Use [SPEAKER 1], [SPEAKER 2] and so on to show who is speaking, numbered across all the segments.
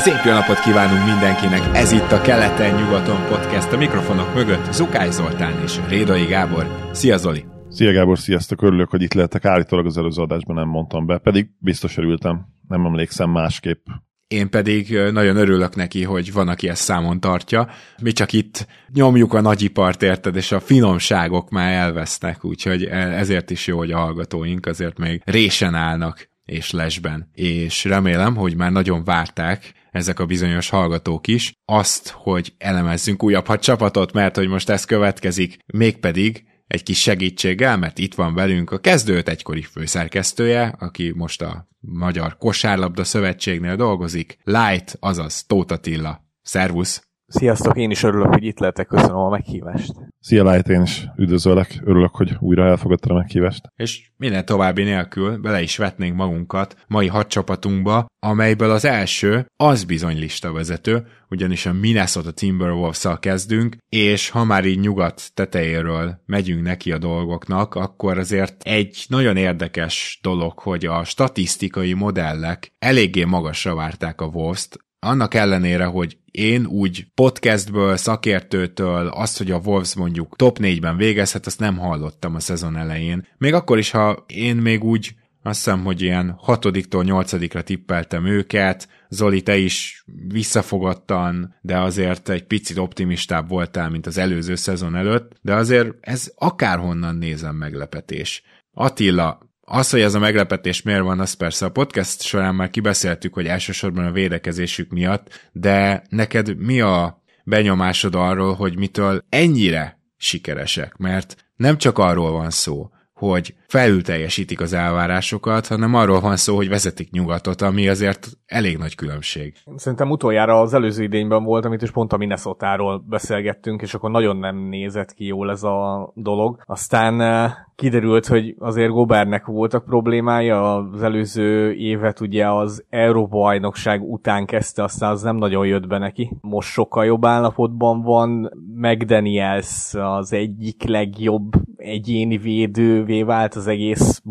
[SPEAKER 1] Szép jó napot kívánunk mindenkinek! Ez itt a Keleten-nyugaton podcast. A mikrofonok mögött Zukály Zoltán és Rédai Gábor. Szia Zoli!
[SPEAKER 2] Szia Gábor, sziasztok, örülök, hogy itt lehetek. Állítólag az előző adásban nem mondtam be, pedig biztos örültem, nem emlékszem másképp.
[SPEAKER 1] Én pedig nagyon örülök neki, hogy van, aki ezt számon tartja. Mi csak itt nyomjuk a nagyipart, érted, és a finomságok már elvesznek, úgyhogy e- ezért is jó, hogy a hallgatóink azért még résen állnak és lesben. És remélem, hogy már nagyon várták ezek a bizonyos hallgatók is azt, hogy elemezzünk újabb hat csapatot, mert hogy most ez következik, mégpedig egy kis segítséggel, mert itt van velünk a kezdőt egykori főszerkesztője, aki most a Magyar Kosárlabda Szövetségnél dolgozik, Light, azaz Tóth Attila. Szervusz!
[SPEAKER 3] Sziasztok, én is örülök, hogy itt lehetek, köszönöm a meghívást.
[SPEAKER 2] Szia Light, én is üdvözöllek, örülök, hogy újra elfogadtad a meghívást.
[SPEAKER 1] És minden további nélkül bele is vetnénk magunkat mai hat amelyből az első az bizony listavezető, ugyanis a Minnesota timberwolves kezdünk, és ha már így nyugat tetejéről megyünk neki a dolgoknak, akkor azért egy nagyon érdekes dolog, hogy a statisztikai modellek eléggé magasra várták a Wolves-t, annak ellenére, hogy én úgy podcastből, szakértőtől azt, hogy a Wolves mondjuk top 4-ben végezhet, azt nem hallottam a szezon elején. Még akkor is, ha én még úgy azt hiszem, hogy ilyen hatodiktól nyolcadikra tippeltem őket, Zoli, te is visszafogottan, de azért egy picit optimistább voltál, mint az előző szezon előtt, de azért ez akárhonnan nézem meglepetés. Attila, az, hogy ez a meglepetés miért van, az persze a podcast során már kibeszéltük, hogy elsősorban a védekezésük miatt, de neked mi a benyomásod arról, hogy mitől ennyire sikeresek? Mert nem csak arról van szó, hogy felül teljesítik az elvárásokat, hanem arról van szó, hogy vezetik nyugatot, ami azért elég nagy különbség.
[SPEAKER 3] Szerintem utoljára az előző idényben volt, amit is pont a minnesota beszélgettünk, és akkor nagyon nem nézett ki jól ez a dolog. Aztán eh, kiderült, hogy azért Gobernek voltak problémája, az előző évet ugye az Európa bajnokság után kezdte, aztán az nem nagyon jött be neki. Most sokkal jobb állapotban van, McDaniels az egyik legjobb egyéni védővé vált az egész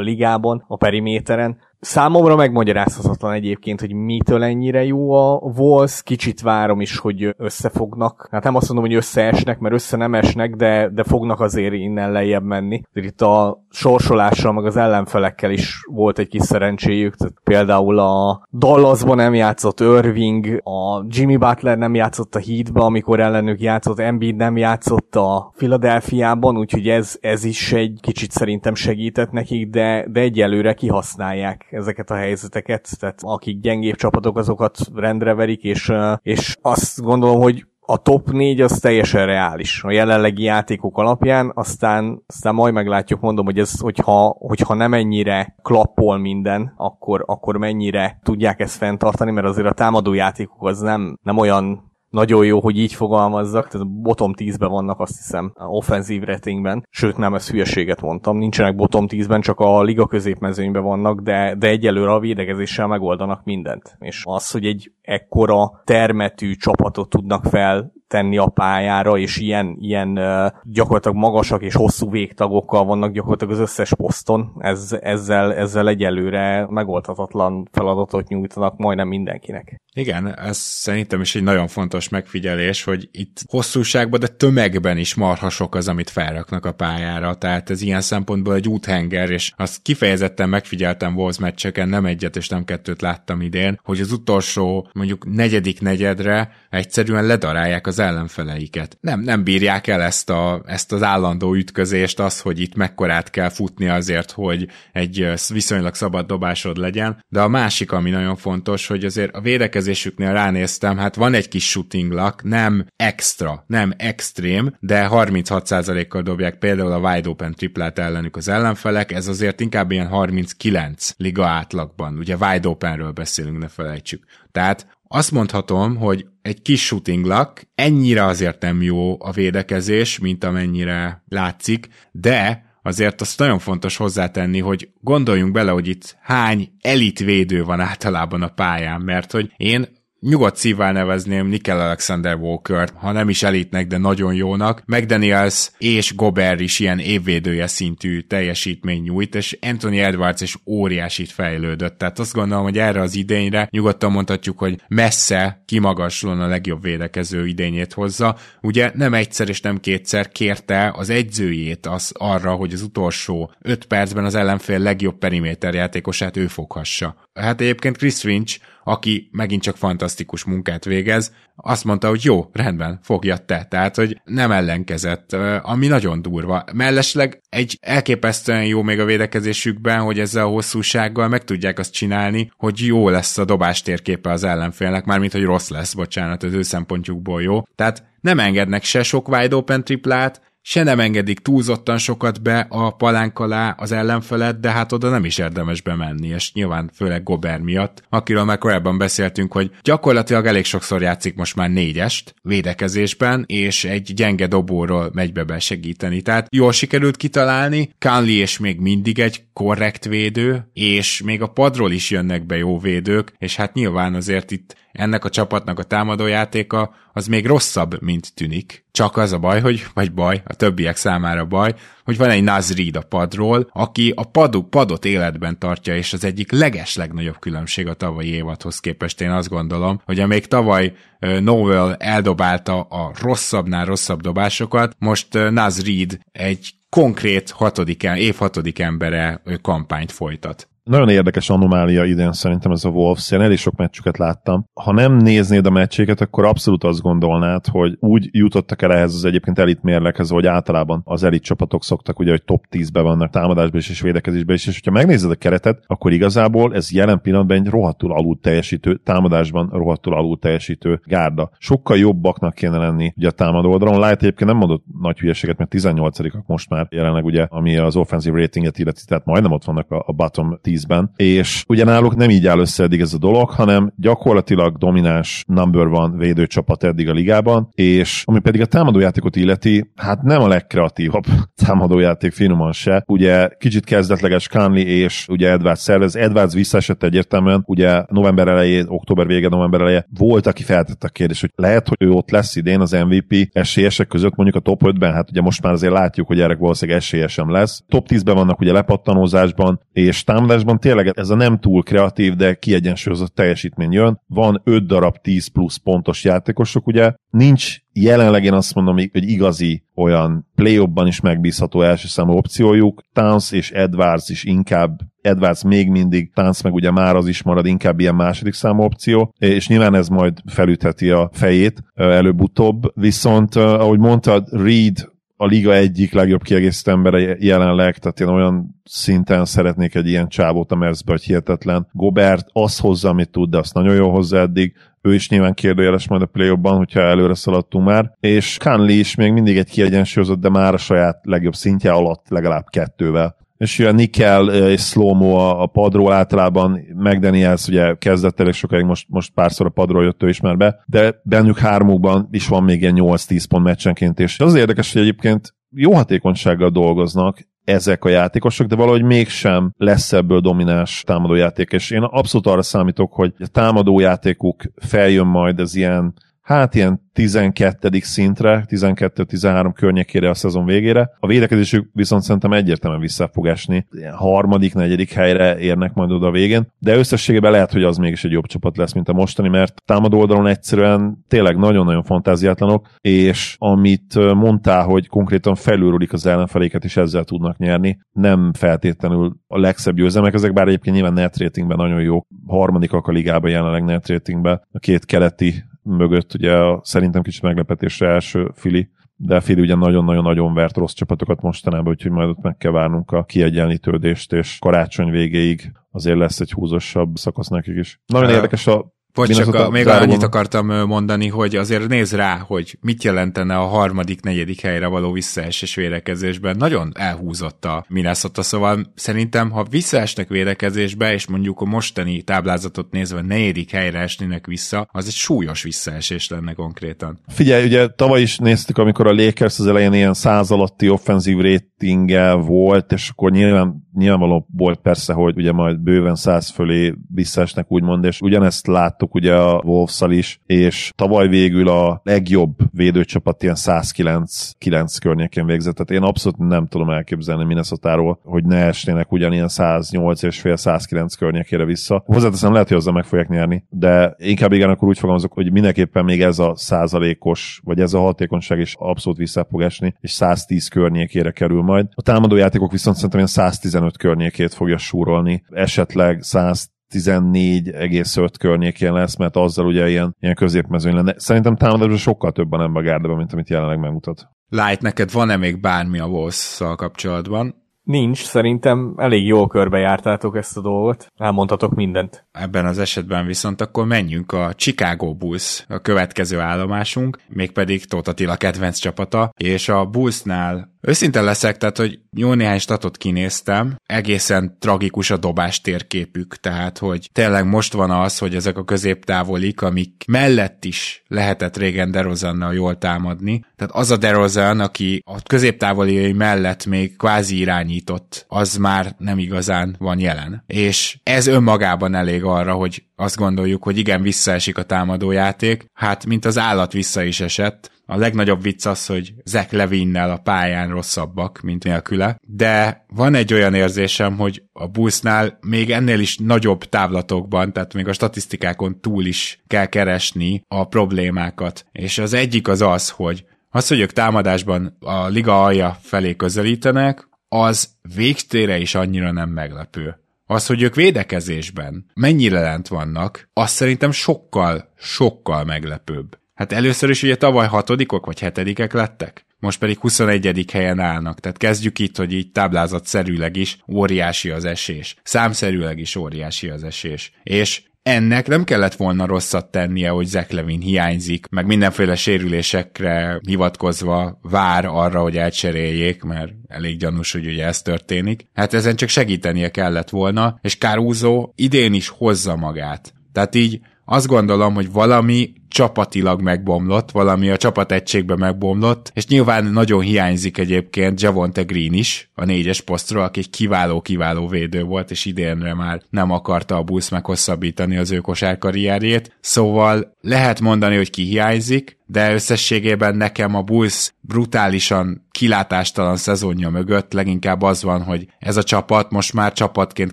[SPEAKER 3] ligában, a periméteren. Számomra megmagyarázhatatlan egyébként, hogy mitől ennyire jó a Wolves. Kicsit várom is, hogy összefognak. Hát nem azt mondom, hogy összeesnek, mert össze nem esnek, de, de fognak azért innen lejjebb menni. Itt a sorsolással, meg az ellenfelekkel is volt egy kis szerencséjük. Tehát például a Dallasban nem játszott Irving, a Jimmy Butler nem játszott a Heatba, amikor ellenük játszott, Embiid nem játszott a Philadelphiában, úgyhogy ez, ez is egy kicsit szerintem segített nekik, de, de egyelőre kihasználják ezeket a helyzeteket, tehát akik gyengébb csapatok, azokat rendre verik, és, és azt gondolom, hogy a top 4 az teljesen reális. A jelenlegi játékok alapján, aztán, aztán majd meglátjuk, mondom, hogy ez, hogyha, hogyha nem ennyire klappol minden, akkor, akkor mennyire tudják ezt fenntartani, mert azért a támadó játékok az nem, nem olyan nagyon jó, hogy így fogalmazzak, tehát bottom 10-ben vannak azt hiszem offenzív ratingben, sőt nem, ezt hülyeséget mondtam, nincsenek bottom 10-ben, csak a liga középmezőnyben vannak, de, de egyelőre a védekezéssel megoldanak mindent. És az, hogy egy ekkora termetű csapatot tudnak fel tenni a pályára, és ilyen, ilyen gyakorlatilag magasak és hosszú végtagokkal vannak gyakorlatilag az összes poszton. Ez, ezzel, ezzel egyelőre megoldhatatlan feladatot nyújtanak majdnem mindenkinek.
[SPEAKER 1] Igen, ez szerintem is egy nagyon fontos megfigyelés, hogy itt hosszúságban, de tömegben is marha sok az, amit felraknak a pályára, tehát ez ilyen szempontból egy úthenger, és azt kifejezetten megfigyeltem Wolves meccseken, nem egyet és nem kettőt láttam idén, hogy az utolsó mondjuk negyedik negyedre egyszerűen ledarálják az ellenfeleiket. Nem, nem bírják el ezt, a, ezt az állandó ütközést, az, hogy itt mekkorát kell futni azért, hogy egy viszonylag szabad dobásod legyen, de a másik, ami nagyon fontos, hogy azért a védekezésüknél ránéztem, hát van egy kis shooting luck, nem extra, nem extrém, de 36%-kal dobják például a wide open triplát ellenük az ellenfelek, ez azért inkább ilyen 39 liga átlagban, ugye wide openről beszélünk, ne felejtsük. Tehát azt mondhatom, hogy egy kis shooting luck, ennyire azért nem jó a védekezés, mint amennyire látszik, de azért azt nagyon fontos hozzátenni, hogy gondoljunk bele, hogy itt hány elitvédő van általában a pályán, mert hogy én nyugodt szívvel nevezném Nickel Alexander walker ha nem is elitnek, de nagyon jónak. McDaniels és Gobert is ilyen évvédője szintű teljesítmény nyújt, és Anthony Edwards is óriásit fejlődött. Tehát azt gondolom, hogy erre az idényre nyugodtan mondhatjuk, hogy messze kimagaslóan a legjobb védekező idényét hozza. Ugye nem egyszer és nem kétszer kérte az egyzőjét az arra, hogy az utolsó 5 percben az ellenfél legjobb periméter játékosát ő foghassa. Hát egyébként Chris Finch aki megint csak fantasztikus munkát végez, azt mondta, hogy jó, rendben, fogja te. Tehát, hogy nem ellenkezett, ami nagyon durva. Mellesleg egy elképesztően jó még a védekezésükben, hogy ezzel a hosszúsággal meg tudják azt csinálni, hogy jó lesz a dobás térképe az ellenfélnek, mármint, hogy rossz lesz, bocsánat, az ő szempontjukból jó. Tehát nem engednek se sok wide open triplát, se nem engedik túlzottan sokat be a palánk alá az ellenfelet, de hát oda nem is érdemes bemenni, és nyilván főleg Gober miatt, akiről már korábban beszéltünk, hogy gyakorlatilag elég sokszor játszik most már négyest védekezésben, és egy gyenge dobóról megy be besegíteni. Tehát jól sikerült kitalálni, Kánli és még mindig egy korrekt védő, és még a padról is jönnek be jó védők, és hát nyilván azért itt ennek a csapatnak a támadójátéka az még rosszabb, mint tűnik. Csak az a baj, hogy, vagy baj, a többiek számára baj, hogy van egy Nazrid a padról, aki a paduk, padot életben tartja, és az egyik leges legnagyobb különbség a tavalyi évadhoz képest. Én azt gondolom, hogy amíg tavaly Noel eldobálta a rosszabbnál rosszabb dobásokat, most Nazrid egy konkrét hatodik, év hatodik embere kampányt folytat.
[SPEAKER 2] Nagyon érdekes anomália idén szerintem ez a Wolves, én elég sok meccsüket láttam. Ha nem néznéd a meccséket, akkor abszolút azt gondolnád, hogy úgy jutottak el ehhez az egyébként elit mérlekhez, hogy általában az elit csapatok szoktak, ugye, hogy top 10-be vannak támadásban is és védekezésben is, és hogyha megnézed a keretet, akkor igazából ez jelen pillanatban egy rohadtul alul teljesítő, támadásban rohadtul alul teljesítő gárda. Sokkal jobbaknak kéne lenni ugye a támadó oldalon. Light egyébként nem mondott nagy hülyeséget, mert 18-ak most már jelenleg ugye, ami az offensive ratinget illeti, tehát majdnem ott vannak a, a bottom 10-ben, és ugye náluk nem így áll össze eddig ez a dolog, hanem gyakorlatilag domináns number van védőcsapat eddig a ligában, és ami pedig a támadójátékot illeti, hát nem a legkreatívabb támadójáték finoman se. Ugye kicsit kezdetleges Conley és ugye Edwards szervez. Edwards visszaesett egyértelműen, ugye november elején, október vége, november eleje volt, aki feltette a kérdést, hogy lehet, hogy ő ott lesz idén az MVP esélyesek között, mondjuk a top 5-ben, hát ugye most már azért látjuk, hogy erre valószínűleg esélyesem lesz. Top 10-ben vannak ugye lepattanózásban, és támadás támadásban tényleg ez a nem túl kreatív, de kiegyensúlyozott teljesítmény jön. Van 5 darab 10 plusz pontos játékosok, ugye nincs jelenleg én azt mondom, hogy igazi olyan play is megbízható első számú opciójuk. Towns és Edwards is inkább Edwards még mindig, Tánc meg ugye már az is marad inkább ilyen második számú opció, és nyilván ez majd felütheti a fejét előbb-utóbb, viszont ahogy mondtad, Reed a liga egyik legjobb kiegészítő embere jelenleg, tehát én olyan szinten szeretnék egy ilyen csávót a Merzbe, hogy hihetetlen. Gobert az hozza, amit tud, de azt nagyon jól hozza eddig. Ő is nyilván kérdőjeles majd a play hogyha előre szaladtunk már. És Conley is még mindig egy kiegyensúlyozott, de már a saját legjobb szintje alatt legalább kettővel és ugye Nickel és Slomo a, a padról általában, McDaniels ugye kezdett elég sokáig, most, most párszor a padról jött ő is már be, de bennük hármukban is van még ilyen 8-10 pont meccsenként, és az érdekes, hogy egyébként jó hatékonysággal dolgoznak, ezek a játékosok, de valahogy mégsem lesz ebből domináns támadójáték, és én abszolút arra számítok, hogy a támadójátékuk feljön majd az ilyen hát ilyen 12. szintre, 12-13 környékére a szezon végére. A védekezésük viszont szerintem egyértelműen vissza fog esni. Ilyen harmadik, negyedik helyre érnek majd oda a végén, de összességében lehet, hogy az mégis egy jobb csapat lesz, mint a mostani, mert támadó oldalon egyszerűen tényleg nagyon-nagyon fantáziátlanok, és amit mondtál, hogy konkrétan felülrulik az ellenfeléket, és ezzel tudnak nyerni, nem feltétlenül a legszebb győzelmek, ezek bár egyébként nyilván net ratingben nagyon jó, harmadikak a ligában jelenleg net ratingben, a két keleti mögött ugye a, szerintem kicsit meglepetésre első Fili, de Fili ugye nagyon-nagyon-nagyon vert rossz csapatokat mostanában, úgyhogy majd ott meg kell várnunk a kiegyenlítődést, és karácsony végéig azért lesz egy húzosabb szakasz nekik is. Nagyon érdekes a
[SPEAKER 1] Bocs, csak
[SPEAKER 2] Minnesota
[SPEAKER 1] a, még
[SPEAKER 2] záróban-
[SPEAKER 1] annyit akartam mondani, hogy azért néz rá, hogy mit jelentene a harmadik, negyedik helyre való visszaesés védekezésben. Nagyon elhúzott a Minnesota, szóval szerintem, ha visszaesnek védekezésbe, és mondjuk a mostani táblázatot nézve negyedik helyre esnének vissza, az egy súlyos visszaesés lenne konkrétan.
[SPEAKER 2] Figyelj, ugye tavaly is néztük, amikor a Lakers az elején ilyen száz alatti offenzív ratinggel volt, és akkor nyilván, nyilvánvaló volt persze, hogy ugye majd bőven száz fölé visszaesnek úgymond, és ugyanezt láttuk ugye a wolves is, és tavaly végül a legjobb védőcsapat ilyen 109 9 környékén végzett, tehát én abszolút nem tudom elképzelni minnesota hogy ne esnének ugyanilyen 108 és fél 109 környékére vissza. Hozzáteszem, lehet, hogy azzal meg fogják nyerni, de inkább igen, akkor úgy fogalmazok, hogy mindenképpen még ez a százalékos, vagy ez a hatékonyság is abszolút vissza fog esni, és 110 környékére kerül majd. A támadó játékok viszont szerintem ilyen 115 környékét fogja súrolni, esetleg 100 14,5 környékén lesz, mert azzal ugye ilyen, ilyen középmezőny lenne. Szerintem támadásban sokkal több a nem gárdában, mint amit jelenleg megmutat.
[SPEAKER 1] Light, neked van-e még bármi a wolves kapcsolatban?
[SPEAKER 3] Nincs, szerintem elég jól körbejártátok ezt a dolgot. Elmondhatok mindent.
[SPEAKER 1] Ebben az esetben viszont akkor menjünk a Chicago Bulls, a következő állomásunk, mégpedig Tóth Attila kedvenc csapata, és a Bullsnál őszinte leszek, tehát hogy jó néhány statot kinéztem, egészen tragikus a dobás térképük, tehát hogy tényleg most van az, hogy ezek a középtávolik, amik mellett is lehetett régen DeRozannal jól támadni, tehát az a DeRozan, aki a középtávoliai mellett még kvázi irányított, az már nem igazán van jelen. És ez önmagában elég arra, hogy azt gondoljuk, hogy igen, visszaesik a támadójáték, hát mint az állat vissza is esett, a legnagyobb vicc az, hogy Zach Levinnel a pályán rosszabbak, mint nélküle, de van egy olyan érzésem, hogy a Bullsnál még ennél is nagyobb távlatokban, tehát még a statisztikákon túl is kell keresni a problémákat. És az egyik az az, hogy az, hogy ők támadásban a liga alja felé közelítenek, az végtére is annyira nem meglepő. Az, hogy ők védekezésben mennyire lent vannak, az szerintem sokkal, sokkal meglepőbb. Hát először is ugye tavaly hatodikok vagy hetedikek lettek, most pedig 21. helyen állnak, tehát kezdjük itt, hogy így táblázatszerűleg is óriási az esés. Számszerűleg is óriási az esés. És ennek nem kellett volna rosszat tennie, hogy Zach Levin hiányzik, meg mindenféle sérülésekre hivatkozva vár arra, hogy elcseréljék, mert elég gyanús, hogy ugye ez történik. Hát ezen csak segítenie kellett volna, és Caruso idén is hozza magát. Tehát így azt gondolom, hogy valami csapatilag megbomlott, valami a csapategységbe megbomlott, és nyilván nagyon hiányzik egyébként Javonte Green is, a négyes posztról, aki egy kiváló-kiváló védő volt, és idénre már nem akarta a Bulls meghosszabbítani az ő kosárkarrierjét. Szóval lehet mondani, hogy ki hiányzik, de összességében nekem a Bulls brutálisan kilátástalan szezonja mögött leginkább az van, hogy ez a csapat most már csapatként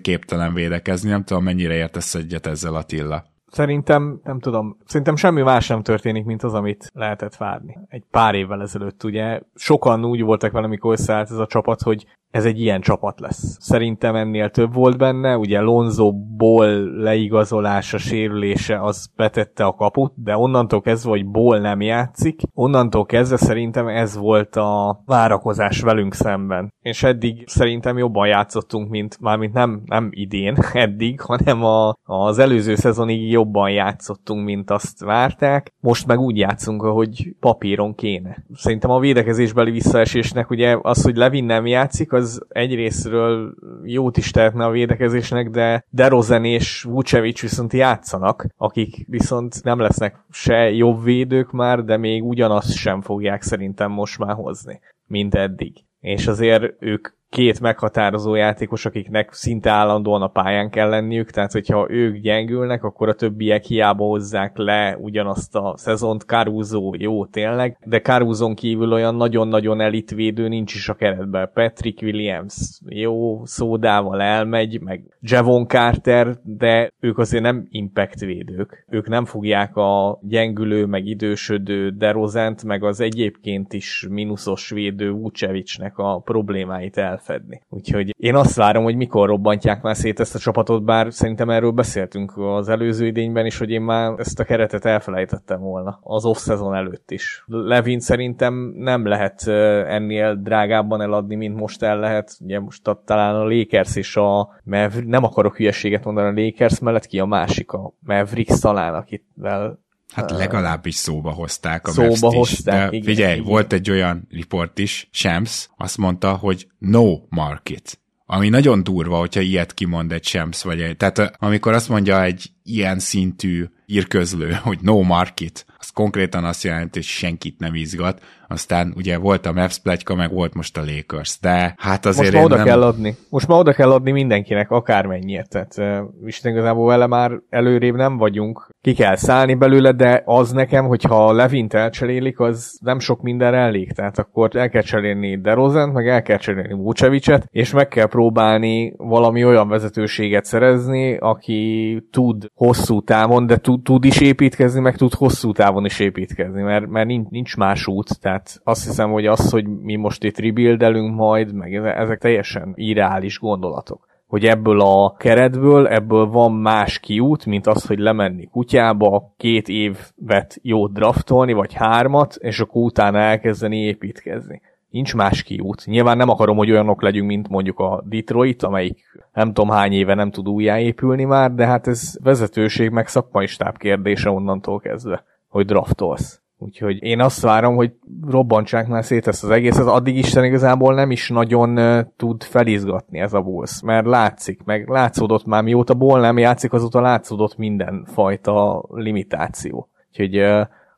[SPEAKER 1] képtelen védekezni. Nem tudom, mennyire értesz egyet ezzel Attila.
[SPEAKER 3] Szerintem, nem tudom, szerintem semmi más nem történik, mint az, amit lehetett várni. Egy pár évvel ezelőtt ugye sokan úgy voltak vele, amikor összeállt ez a csapat, hogy ez egy ilyen csapat lesz. Szerintem ennél több volt benne, ugye Lonzo-ból leigazolása, sérülése az betette a kaput, de onnantól kezdve, hogy Ból nem játszik, onnantól kezdve szerintem ez volt a várakozás velünk szemben. És eddig szerintem jobban játszottunk, mint mármint nem, nem idén, eddig, hanem a, az előző szezonig jobban játszottunk, mint azt várták. Most meg úgy játszunk, ahogy papíron kéne. Szerintem a védekezésbeli visszaesésnek ugye az, hogy Levin nem játszik, az egyrésztről jót is tehetne a védekezésnek, de DeRozan és Vucevic viszont játszanak, akik viszont nem lesznek se jobb védők már, de még ugyanazt sem fogják szerintem most már hozni, mint eddig. És azért ők két meghatározó játékos, akiknek szinte állandóan a pályán kell lenniük, tehát hogyha ők gyengülnek, akkor a többiek hiába hozzák le ugyanazt a szezont. Caruso jó tényleg, de Caruzon kívül olyan nagyon-nagyon elitvédő nincs is a keretben. Patrick Williams jó szódával elmegy, meg Javon Carter, de ők azért nem impact védők. Ők nem fogják a gyengülő, meg idősödő DeRozent, meg az egyébként is mínuszos védő Vucevicnek a problémáit el lefedni. Úgyhogy én azt várom, hogy mikor robbantják már szét ezt a csapatot, bár szerintem erről beszéltünk az előző idényben is, hogy én már ezt a keretet elfelejtettem volna az off-szezon előtt is. Levin szerintem nem lehet ennél drágábban eladni, mint most el lehet. Ugye most a, talán a Lakers és a Maverick, nem akarok hülyeséget mondani a Lakers mellett, ki a másik, a Mavericks talán, akivel
[SPEAKER 1] Hát legalábbis szóba hozták a
[SPEAKER 3] szóba
[SPEAKER 1] Mavs-t
[SPEAKER 3] hozták,
[SPEAKER 1] is. De
[SPEAKER 3] igen,
[SPEAKER 1] figyelj,
[SPEAKER 3] igen.
[SPEAKER 1] volt egy olyan riport is, Shams azt mondta, hogy no market. Ami nagyon durva, hogyha ilyet kimond egy Shams, vagy egy, tehát amikor azt mondja egy ilyen szintű írközlő, hogy no market, az konkrétan azt jelenti, hogy senkit nem izgat. Aztán ugye volt a Mavs plegyka, meg volt most a Lakers, de hát azért
[SPEAKER 3] Most már
[SPEAKER 1] én
[SPEAKER 3] oda
[SPEAKER 1] nem...
[SPEAKER 3] kell adni. Most már oda kell adni mindenkinek, akármennyiért. Tehát uh, Isten igazából vele már előrébb nem vagyunk. Ki kell szállni belőle, de az nekem, hogyha Levint elcserélik, az nem sok minden elég. Tehát akkor el kell cserélni DeRozent, meg el kell cserélni Vucevicet, és meg kell próbálni valami olyan vezetőséget szerezni, aki tud hosszú távon, de tud, tud is építkezni, meg tud hosszú távon is építkezni, mert, mert nincs, nincs más út. Tehát azt hiszem, hogy az, hogy mi most itt rebuildelünk majd, meg ezek teljesen irreális gondolatok hogy ebből a keretből, ebből van más kiút, mint az, hogy lemenni kutyába, két évet jót draftolni, vagy hármat, és akkor utána elkezdeni építkezni. Nincs más kiút. Nyilván nem akarom, hogy olyanok legyünk, mint mondjuk a Detroit, amelyik nem tudom hány éve nem tud újjáépülni már, de hát ez vezetőség meg szakmai stáb kérdése onnantól kezdve, hogy draftolsz. Úgyhogy én azt várom, hogy robbantsák már szét ezt az egészet, addig Isten igazából nem is nagyon tud felizgatni ez a Bulls, mert látszik, meg látszódott már mióta Ball nem játszik, azóta látszódott mindenfajta limitáció. Úgyhogy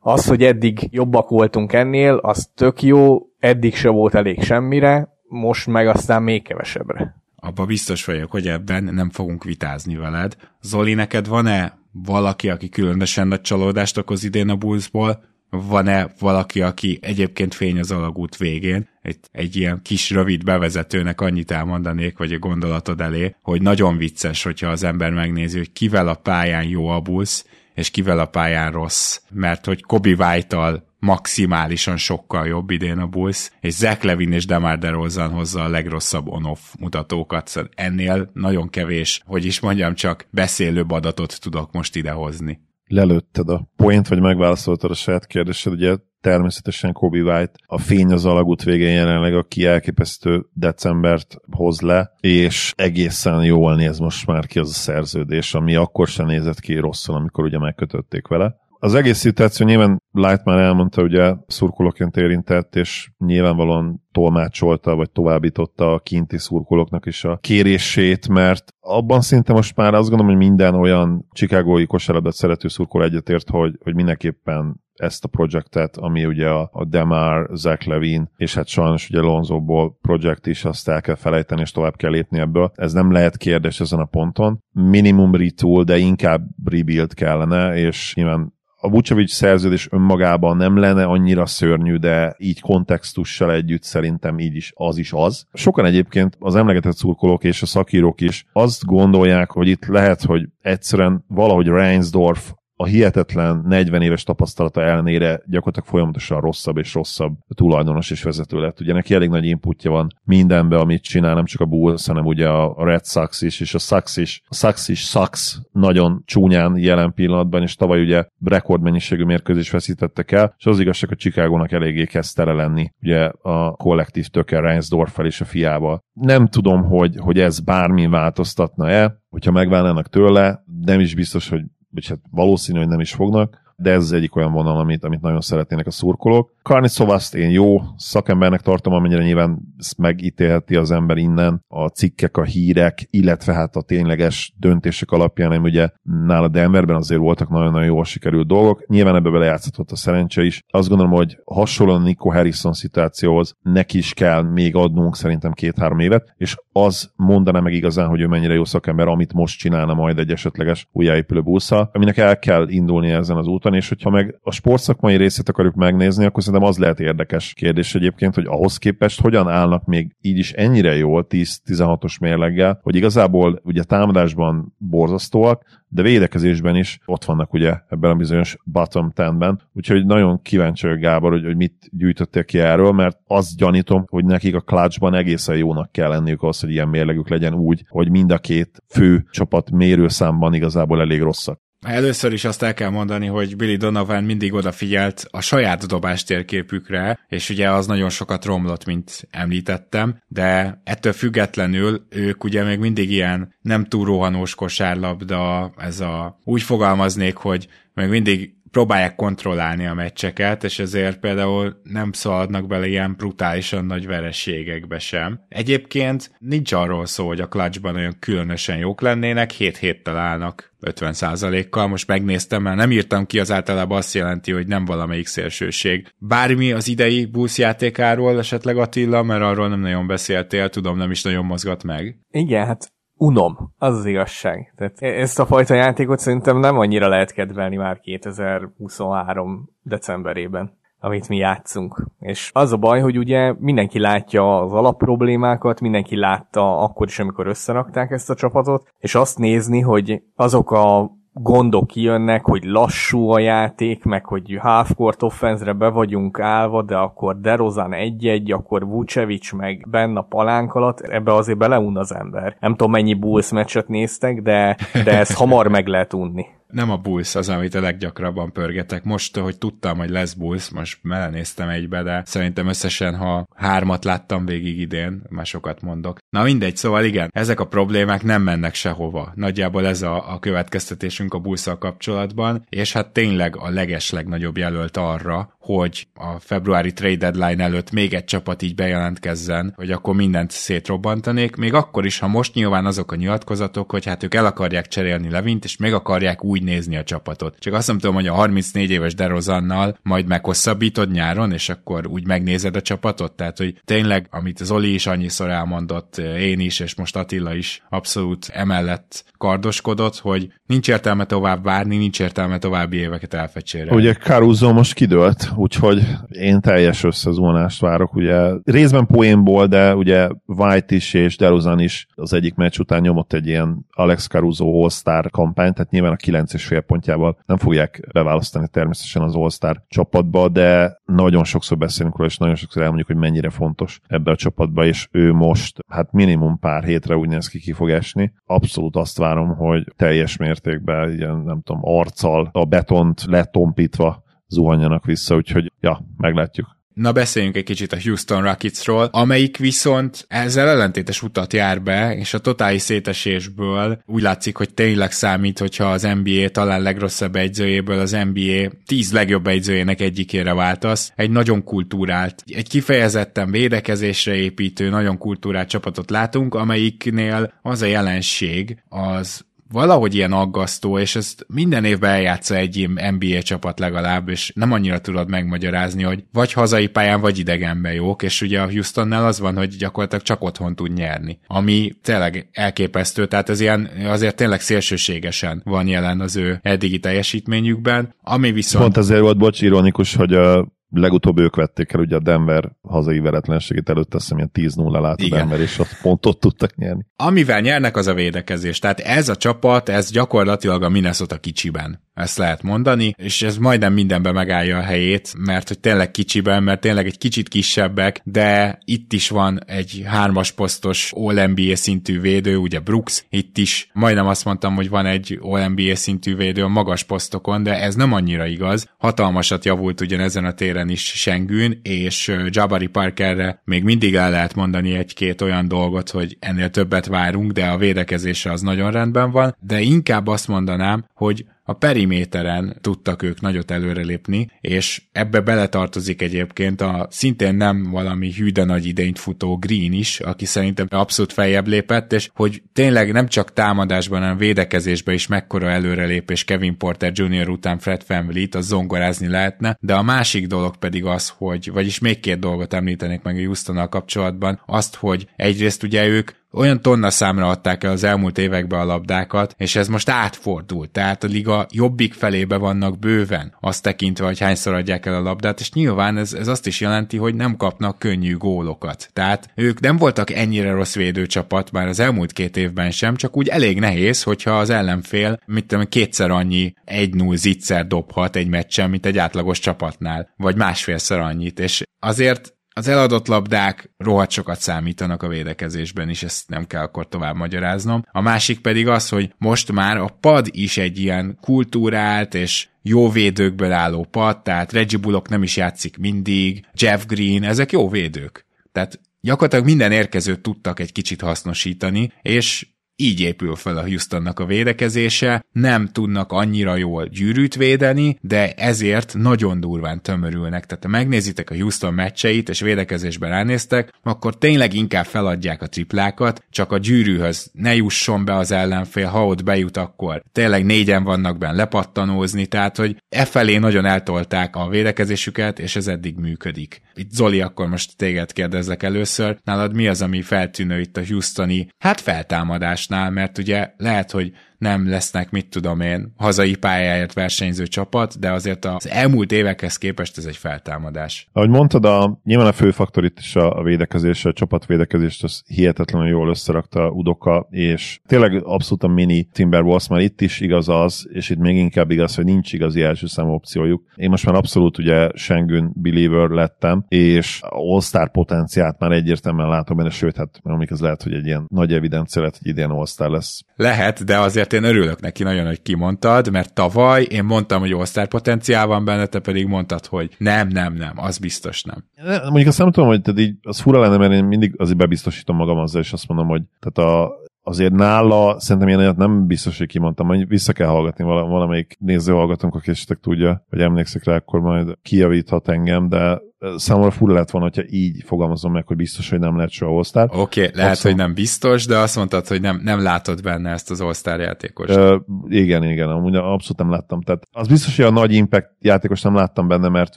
[SPEAKER 3] az, hogy eddig jobbak voltunk ennél, az tök jó, eddig se volt elég semmire, most meg aztán még kevesebbre.
[SPEAKER 1] Abba biztos vagyok, hogy ebben nem fogunk vitázni veled. Zoli, neked van-e valaki, aki különösen nagy csalódást okoz idén a Bullsból? van-e valaki, aki egyébként fény az alagút végén, egy, egy ilyen kis rövid bevezetőnek annyit elmondanék, vagy a gondolatod elé, hogy nagyon vicces, hogyha az ember megnézi, hogy kivel a pályán jó a busz, és kivel a pályán rossz, mert hogy Kobe White-tal maximálisan sokkal jobb idén a Bulls, és Zach Levin és DeMar DeRozan hozza a legrosszabb on-off mutatókat, szóval ennél nagyon kevés, hogy is mondjam, csak beszélőbb adatot tudok most idehozni.
[SPEAKER 2] Lelőtted a point, vagy megválaszoltad a saját kérdésed, ugye természetesen Kobe White a fény az alagút végén jelenleg, aki elképesztő decembert hoz le, és egészen jól néz most már ki az a szerződés, ami akkor sem nézett ki rosszul, amikor ugye megkötötték vele. Az egész szituáció nyilván Light már elmondta, ugye szurkolóként érintett, és nyilvánvalóan tolmácsolta, vagy továbbította a kinti szurkolóknak is a kérését, mert abban szinte most már azt gondolom, hogy minden olyan chicagói kosárlabdát szerető szurkoló egyetért, hogy, hogy mindenképpen ezt a projektet, ami ugye a, Demar, Zach Levin, és hát sajnos ugye Lonzoból projekt is, azt el kell felejteni, és tovább kell lépni ebből. Ez nem lehet kérdés ezen a ponton. Minimum retool, de inkább rebuild kellene, és nyilván a Vucevic szerződés önmagában nem lenne annyira szörnyű, de így kontextussal együtt szerintem így is az is az. Sokan egyébként az emlegetett szurkolók és a szakírók is azt gondolják, hogy itt lehet, hogy egyszerűen valahogy Reinsdorf a hihetetlen 40 éves tapasztalata ellenére gyakorlatilag folyamatosan rosszabb és rosszabb tulajdonos és vezető lett. Ugye neki elég nagy inputja van mindenbe, amit csinál, nem csak a Bulls, hanem ugye a Red Sox is, és a Sox is, a Sox is Sox nagyon csúnyán jelen pillanatban, és tavaly ugye rekordmennyiségű mérkőzés veszítettek el, és az igazság, hogy Chicagónak eléggé kezd tere lenni ugye a kollektív töke Reinsdorffel és a fiával. Nem tudom, hogy, hogy ez bármi változtatna-e, hogyha megválnának tőle, nem is biztos, hogy vagy hát valószínű, hogy nem is fognak, de ez az egyik olyan vonal, amit, amit nagyon szeretnének a szurkolók. Karni Szovaszt én jó szakembernek tartom, amennyire nyilván ezt megítélheti az ember innen, a cikkek, a hírek, illetve hát a tényleges döntések alapján, ami ugye nála Denverben azért voltak nagyon-nagyon jól sikerült dolgok. Nyilván ebbe belejátszhatott a szerencse is. Azt gondolom, hogy hasonlóan Nico Harrison szituációhoz neki is kell még adnunk szerintem két-három évet, és az mondaná meg igazán, hogy ő mennyire jó szakember, amit most csinálna majd egy esetleges újjáépülő buszal, aminek el kell indulni ezen az úton, van, és hogyha meg a sportszakmai részét akarjuk megnézni, akkor szerintem az lehet érdekes kérdés egyébként, hogy ahhoz képest hogyan állnak még így is ennyire jól 10-16-os mérleggel, hogy igazából ugye támadásban borzasztóak, de védekezésben is ott vannak ugye ebben a bizonyos bottom tenben, úgyhogy nagyon kíváncsi vagyok Gábor, hogy, hogy mit gyűjtöttél ki erről, mert azt gyanítom, hogy nekik a clutchban egészen jónak kell lenniük ahhoz, hogy ilyen mérlegük legyen úgy, hogy mind a két fő csapat mérőszámban igazából elég rosszak.
[SPEAKER 1] Először is azt el kell mondani, hogy Billy Donovan mindig odafigyelt a saját dobás térképükre, és ugye az nagyon sokat romlott, mint említettem, de ettől függetlenül ők ugye még mindig ilyen nem túl rohanós kosárlabda, ez a úgy fogalmaznék, hogy még mindig próbálják kontrollálni a meccseket, és ezért például nem szaladnak bele ilyen brutálisan nagy vereségekbe sem. Egyébként nincs arról szó, hogy a clutchban olyan különösen jók lennének, 7 héttel állnak 50%-kal, most megnéztem, mert nem írtam ki, az általában azt jelenti, hogy nem valamelyik szélsőség. Bármi az idei Bulls esetleg Attila, mert arról nem nagyon beszéltél, tudom, nem is nagyon mozgat meg.
[SPEAKER 3] Igen, hát unom, az az igazság. Tehát e- ezt a fajta játékot szerintem nem annyira lehet kedvelni már 2023 decemberében amit mi játszunk. És az a baj, hogy ugye mindenki látja az alapproblémákat, mindenki látta akkor is, amikor összerakták ezt a csapatot, és azt nézni, hogy azok a gondok kijönnek, hogy lassú a játék, meg hogy half-court offense be vagyunk állva, de akkor DeRozan egy-egy, akkor Vucevic meg benne a palánk alatt, ebbe azért beleun az ember. Nem tudom, mennyi Bulls meccset néztek, de, de ezt hamar meg lehet unni
[SPEAKER 1] nem a Bulls az, amit a leggyakrabban pörgetek. Most, hogy tudtam, hogy lesz Bulls, most belenéztem egybe, de szerintem összesen, ha hármat láttam végig idén, már sokat mondok. Na mindegy, szóval igen, ezek a problémák nem mennek sehova. Nagyjából ez a, a következtetésünk a bulls kapcsolatban, és hát tényleg a leges legnagyobb jelölt arra, hogy a februári trade deadline előtt még egy csapat így bejelentkezzen, hogy akkor mindent szétrobbantanék, még akkor is, ha most nyilván azok a nyilatkozatok, hogy hát ők el akarják cserélni Levint, és még akarják úgy nézni a csapatot. Csak azt nem tudom, hogy a 34 éves Derozannal majd meghosszabbítod nyáron, és akkor úgy megnézed a csapatot, tehát hogy tényleg, amit az Oli is annyiszor elmondott, én is, és most Attila is abszolút emellett kardoskodott, hogy nincs értelme tovább várni, nincs értelme további éveket elfecsérelni.
[SPEAKER 2] Ugye Caruso most kidőlt, úgyhogy én teljes összezuhanást várok, ugye részben poénból, de ugye White is és DeRozan is az egyik meccs után nyomott egy ilyen Alex Caruso All-Star kampányt, tehát nyilván a 9 és fél pontjával nem fogják beválasztani természetesen az All-Star csapatba, de nagyon sokszor beszélünk róla, és nagyon sokszor elmondjuk, hogy mennyire fontos ebbe a csapatba, és ő most, hát minimum pár hétre úgy néz ki, ki fog esni. Abszolút azt várom, hogy teljes mértékben, ilyen nem tudom, arccal a betont letompítva zuhanjanak vissza, úgyhogy ja, meglátjuk.
[SPEAKER 1] Na beszéljünk egy kicsit a Houston Rocketsról, amelyik viszont ezzel ellentétes utat jár be, és a totális szétesésből úgy látszik, hogy tényleg számít, hogyha az NBA talán legrosszabb egyzőjéből az NBA 10 legjobb egyzőjének egyikére váltasz. Egy nagyon kultúrált, egy kifejezetten védekezésre építő, nagyon kultúrált csapatot látunk, amelyiknél az a jelenség az valahogy ilyen aggasztó, és ezt minden évben eljátsza egy NBA csapat legalább, és nem annyira tudod megmagyarázni, hogy vagy hazai pályán, vagy idegenben jók, és ugye a Houstonnál az van, hogy gyakorlatilag csak otthon tud nyerni, ami tényleg elképesztő, tehát ez ilyen azért tényleg szélsőségesen van jelen az ő eddigi teljesítményükben, ami viszont...
[SPEAKER 2] Pont ezért volt, bocs, ironikus, hogy a legutóbb ők vették el ugye a Denver hazai veretlenségét előtt, azt hiszem ilyen 10-0 lát a Denver, és ott pont ott tudtak nyerni.
[SPEAKER 1] Amivel nyernek, az a védekezés. Tehát ez a csapat, ez gyakorlatilag a Minnesota kicsiben ezt lehet mondani, és ez majdnem mindenben megállja a helyét, mert hogy tényleg kicsiben, mert tényleg egy kicsit kisebbek, de itt is van egy hármas posztos All-NBA szintű védő, ugye Brooks, itt is majdnem azt mondtam, hogy van egy All-NBA szintű védő a magas posztokon, de ez nem annyira igaz. Hatalmasat javult ugyan ezen a téren is Sengün, és Jabari Parkerre még mindig el lehet mondani egy-két olyan dolgot, hogy ennél többet várunk, de a védekezése az nagyon rendben van, de inkább azt mondanám, hogy a periméteren tudtak ők nagyot előrelépni, és ebbe beletartozik egyébként a szintén nem valami hű de nagy idényt futó Green is, aki szerintem abszolút feljebb lépett, és hogy tényleg nem csak támadásban, hanem védekezésben is mekkora előrelépés Kevin Porter Jr. után Fred Family-t, az zongorázni lehetne, de a másik dolog pedig az, hogy, vagyis még két dolgot említenék meg a Houstonnal kapcsolatban, azt, hogy egyrészt ugye ők olyan tonna számra adták el az elmúlt években a labdákat, és ez most átfordult. Tehát a liga jobbik felébe vannak bőven, azt tekintve, hogy hányszor adják el a labdát, és nyilván ez, ez azt is jelenti, hogy nem kapnak könnyű gólokat. Tehát ők nem voltak ennyire rossz védőcsapat már az elmúlt két évben sem, csak úgy elég nehéz, hogyha az ellenfél, mit tudom, kétszer annyi 1-0 zicser dobhat egy meccsen, mint egy átlagos csapatnál, vagy másfélszer annyit, és azért az eladott labdák rohadt sokat számítanak a védekezésben is, ezt nem kell akkor tovább magyaráznom. A másik pedig az, hogy most már a pad is egy ilyen kultúrált és jó védőkből álló pad, tehát Reggie Bullock nem is játszik mindig, Jeff Green, ezek jó védők. Tehát gyakorlatilag minden érkezőt tudtak egy kicsit hasznosítani, és így épül fel a Houstonnak a védekezése, nem tudnak annyira jól gyűrűt védeni, de ezért nagyon durván tömörülnek. Tehát ha megnézitek a Houston meccseit, és védekezésben ránéztek, akkor tényleg inkább feladják a triplákat, csak a gyűrűhöz ne jusson be az ellenfél, ha ott bejut, akkor tényleg négyen vannak benne lepattanózni, tehát hogy e felé nagyon eltolták a védekezésüket, és ez eddig működik. Itt Zoli, akkor most téged kérdezlek először, nálad mi az, ami feltűnő itt a Houstoni, hát feltámadás Bucksnál, mert ugye lehet, hogy nem lesznek, mit tudom én, hazai pályáért versenyző csapat, de azért az elmúlt évekhez képest ez egy feltámadás.
[SPEAKER 2] Ahogy mondtad, a, nyilván a fő faktor itt is a, a védekezés, a csapatvédekezést, az hihetetlenül jól összerakta Udoka, és tényleg abszolút a mini Timberwolves, már itt is igaz az, és itt még inkább igaz, hogy nincs igazi első számú opciójuk. Én most már abszolút ugye Schengen believer lettem, és All-Star potenciát már egyértelműen látom benne, sőt, hát amik az lehet, hogy egy ilyen nagy evidencia lehet, hogy idén All-Star lesz.
[SPEAKER 1] Lehet, de azért én örülök neki nagyon, hogy kimondtad, mert tavaly én mondtam, hogy osztár potenciál van benne, te pedig mondtad, hogy nem, nem, nem, az biztos nem.
[SPEAKER 2] Mondjuk azt nem tudom, hogy tehát így, az fura lenne, mert én mindig azért bebiztosítom magam azzal, és azt mondom, hogy tehát a, azért nála szerintem ilyen nem biztos, hogy kimondtam, hogy vissza kell hallgatni valamelyik nézőhallgatónk, aki esetleg tudja, vagy emlékszik rá, akkor majd kijavíthat engem, de számomra fura lett volna, hogyha így fogalmazom meg, hogy biztos, hogy nem lehet soha All-Star.
[SPEAKER 1] Oké, okay, lehet, Abszolút... hogy nem biztos, de azt mondtad, hogy nem, nem látod benne ezt az All-Star játékos. Uh,
[SPEAKER 2] igen, igen, amúgy abszolút nem láttam. Tehát az biztos, hogy a nagy impact játékos nem láttam benne, mert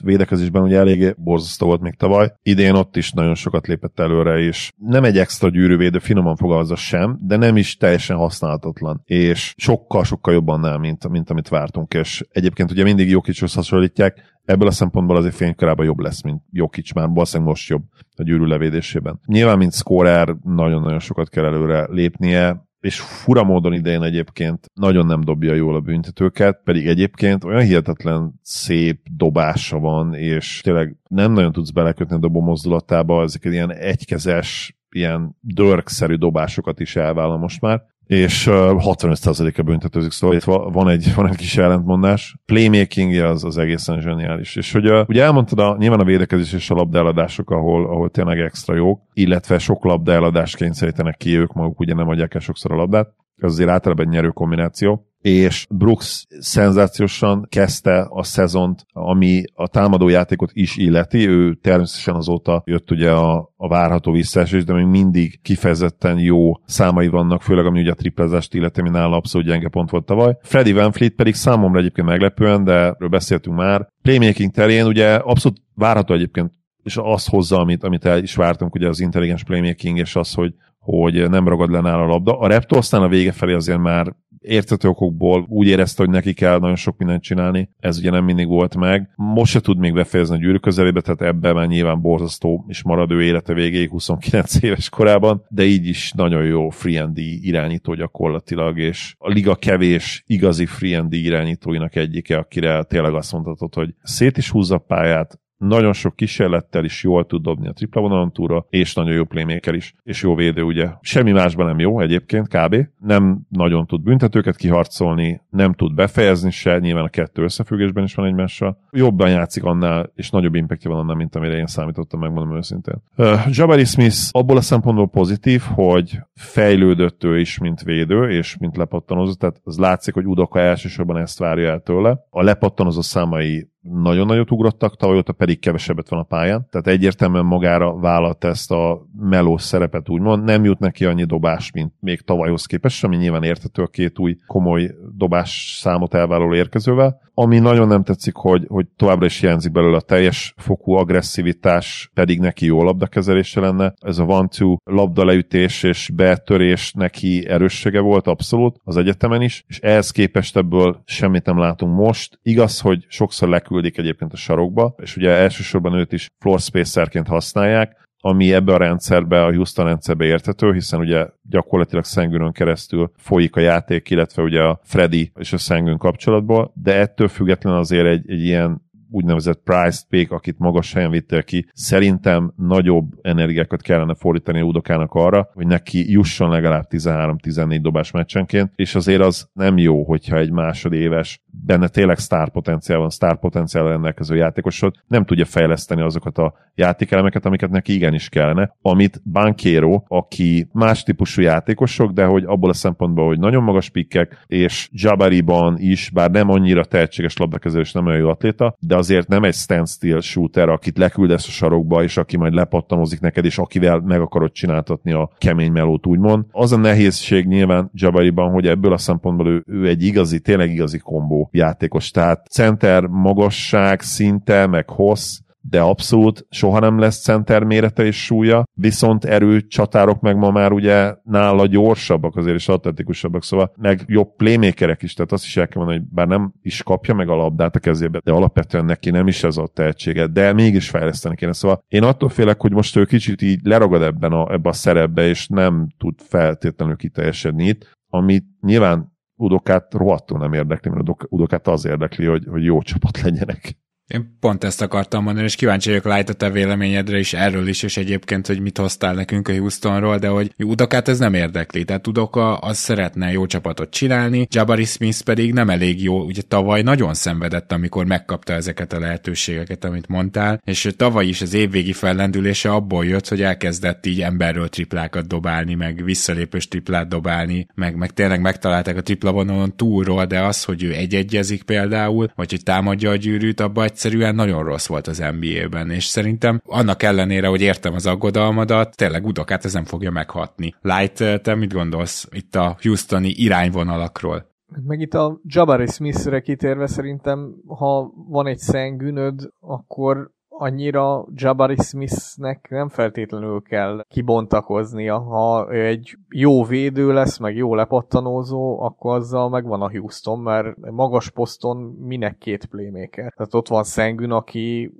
[SPEAKER 2] védekezésben ugye eléggé borzasztó volt még tavaly. Idén ott is nagyon sokat lépett előre, és nem egy extra gyűrűvédő, finoman fogalmazza sem, de nem is teljesen használhatatlan. És sokkal-sokkal jobban nem, mint, mint amit vártunk. És egyébként ugye mindig Jokicshoz hasonlítják, ebből a szempontból azért fénykorában jobb lesz, mint Jokic már, valószínűleg most jobb a gyűrű levédésében. Nyilván, mint scorer nagyon-nagyon sokat kell előre lépnie, és fura módon idején egyébként nagyon nem dobja jól a büntetőket, pedig egyébként olyan hihetetlen szép dobása van, és tényleg nem nagyon tudsz belekötni a dobó mozdulatába, ezek ilyen egykezes, ilyen dörkszerű dobásokat is elvállal most már és 65%-a büntetőzik, szóval itt van egy, van egy kis ellentmondás. Playmaking az, az egészen zseniális. És hogy ugye elmondtad a, nyilván a védekezés és a labdaeladások, ahol, ahol tényleg extra jók, illetve sok labdaeladást kényszerítenek ki ők maguk, ugye nem adják el sokszor a labdát. Ez azért általában egy nyerő kombináció és Brooks szenzációsan kezdte a szezont, ami a támadó játékot is illeti. Ő természetesen azóta jött ugye a, a várható visszaesés, de még mindig kifejezetten jó számai vannak, főleg ami ugye a triplezást illeti, ami nála abszolút gyenge pont volt tavaly. Freddy Van Fleet pedig számomra egyébként meglepően, de erről beszéltünk már. Playmaking terén ugye abszolút várható egyébként és azt hozza, amit, amit el is vártunk, ugye az intelligens playmaking, és az, hogy, hogy nem ragad le nála a labda. A Reptol aztán a vége felé azért már értető okokból úgy érezte, hogy neki kell nagyon sok mindent csinálni. Ez ugye nem mindig volt meg. Most se tud még befejezni a gyűrű közelébe, tehát ebben már nyilván borzasztó és marad élete végéig 29 éves korában, de így is nagyon jó free and irányító gyakorlatilag, és a liga kevés igazi free and irányítóinak egyike, akire tényleg azt mondhatod, hogy szét is húzza a pályát, nagyon sok kísérlettel is jól tud dobni a tripla vonalon túra, és nagyon jó playmaker is, és jó védő, ugye. Semmi másban nem jó egyébként, kb. Nem nagyon tud büntetőket kiharcolni, nem tud befejezni se, nyilván a kettő összefüggésben is van egymással. Jobban játszik annál, és nagyobb impactja van annál, mint amire én számítottam, megmondom őszintén. Uh, Jabari Smith abból a szempontból pozitív, hogy fejlődött ő is, mint védő, és mint lepattanozó, tehát az látszik, hogy Udoka elsősorban ezt várja el tőle. A lepattanozó számai nagyon nagyot ugrottak, tavaly óta pedig kevesebbet van a pályán. Tehát egyértelműen magára vállalt ezt a melós szerepet, úgymond. Nem jut neki annyi dobás, mint még tavalyhoz képest, ami nyilván értető a két új komoly dobás számot elvállaló érkezővel. Ami nagyon nem tetszik, hogy, hogy továbbra is hiányzik belőle a teljes fokú agresszivitás, pedig neki jó labdakezelése lenne. Ez a one-two labdaleütés és betörés neki erőssége volt abszolút az egyetemen is, és ehhez képest ebből semmit nem látunk most. Igaz, hogy sokszor leküldik egyébként a sarokba, és ugye elsősorban őt is floor spacerként használják, ami ebbe a rendszerbe, a Houston rendszerbe értető, hiszen ugye gyakorlatilag Szengőnön keresztül folyik a játék, illetve ugye a Freddy és a Szengőn kapcsolatból, de ettől függetlenül azért egy, egy ilyen úgynevezett price pick, akit magas helyen vittél ki, szerintem nagyobb energiákat kellene fordítani Udokának arra, hogy neki jusson legalább 13-14 dobás meccsenként, és azért az nem jó, hogyha egy másodéves, benne tényleg sztárpotenciál van, sztárpotenciál rendelkező játékosod nem tudja fejleszteni azokat a játékelemeket, amiket neki igenis kellene, amit Bankéro, aki más típusú játékosok, de hogy abból a szempontból, hogy nagyon magas pikkek, és Jabariban is, bár nem annyira tehetséges labdakezelő és nem olyan jó atléta, de azért nem egy standstill shooter, akit leküldesz a sarokba, és aki majd lepattanozik neked, és akivel meg akarod csináltatni a kemény melót, úgymond. Az a nehézség nyilván Jabariban, hogy ebből a szempontból ő, ő egy igazi, tényleg igazi kombó játékos. Tehát center magasság szinte, meg hossz, de abszolút soha nem lesz center mérete és súlya, viszont erő csatárok meg ma már ugye nála gyorsabbak azért és atletikusabbak, szóval meg jobb playmakerek is, tehát azt is el kell mondani, hogy bár nem is kapja meg a labdát a kezébe, de alapvetően neki nem is ez a tehetsége, de mégis fejleszteni kéne. Szóval én attól félek, hogy most ő kicsit így leragad ebben a, ebben a szerepbe, és nem tud feltétlenül kiteljesedni itt, amit nyilván Udokát rohadtul nem érdekli, mert Udokát az érdekli, hogy, hogy jó csapat legyenek.
[SPEAKER 1] Én pont ezt akartam mondani, és kíváncsi vagyok Light a te véleményedre is erről is, és egyébként, hogy mit hoztál nekünk a Houstonról, de hogy Udokát ez nem érdekli. Tehát Udoka az szeretne jó csapatot csinálni, Jabari Smith pedig nem elég jó, ugye tavaly nagyon szenvedett, amikor megkapta ezeket a lehetőségeket, amit mondtál, és tavaly is az évvégi fellendülése abból jött, hogy elkezdett így emberről triplákat dobálni, meg visszalépős triplát dobálni, meg, meg tényleg megtalálták a tripla vonalon túlról, de az, hogy ő egyegyezik például, vagy hogy támadja a gyűrűt, abba egyszerűen nagyon rossz volt az NBA-ben, és szerintem annak ellenére, hogy értem az aggodalmadat, tényleg Udokát ez nem fogja meghatni. Light, te mit gondolsz itt a Houstoni irányvonalakról?
[SPEAKER 3] Meg itt a Jabari Smith-re kitérve szerintem, ha van egy szengünöd, akkor annyira Jabari Smithnek nem feltétlenül kell kibontakoznia. Ha egy jó védő lesz, meg jó lepattanózó, akkor azzal megvan a Houston, mert magas poszton minek két playmaker. Tehát ott van Szengün, aki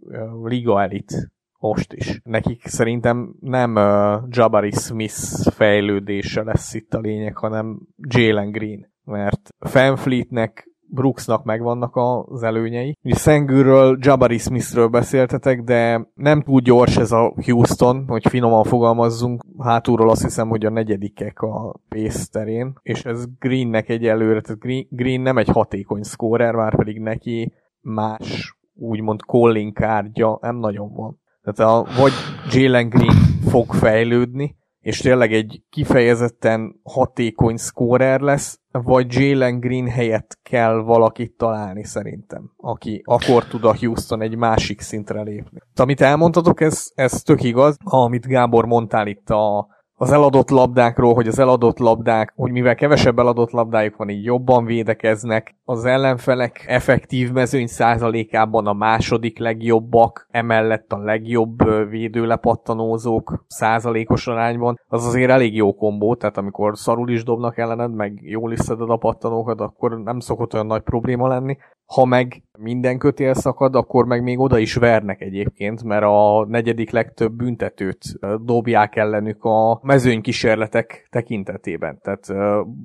[SPEAKER 3] liga elit most is. Nekik szerintem nem uh, Jabari Smith fejlődése lesz itt a lényeg, hanem Jalen Green. Mert Fanfleetnek Brooksnak megvannak az előnyei. Ugye Szengűről, Jabari Smithről beszéltetek, de nem túl gyors ez a Houston, hogy finoman fogalmazzunk. Hátulról azt hiszem, hogy a negyedikek a pace terén, és ez Greennek egy előre, tehát Green, Green nem egy hatékony scorer, már pedig neki más úgymond calling kártya nem nagyon van. Tehát a, vagy Jalen Green fog fejlődni, és tényleg egy kifejezetten hatékony scorer lesz, vagy Jalen Green helyett kell valakit találni szerintem, aki akkor tud a Houston egy másik szintre lépni. Amit elmondhatok, ez, ez tök igaz, amit Gábor mondtál itt a, az eladott labdákról, hogy az eladott labdák, hogy mivel kevesebb eladott labdájuk van, így jobban védekeznek, az ellenfelek effektív mezőny százalékában a második legjobbak, emellett a legjobb védőlepattanózók százalékos arányban, az azért elég jó kombó, tehát amikor szarul is dobnak ellened, meg jól is szeded a pattanókat, akkor nem szokott olyan nagy probléma lenni. Ha meg minden kötél szakad, akkor meg még oda is vernek egyébként, mert a negyedik legtöbb büntetőt dobják ellenük a mezőnykísérletek tekintetében. Tehát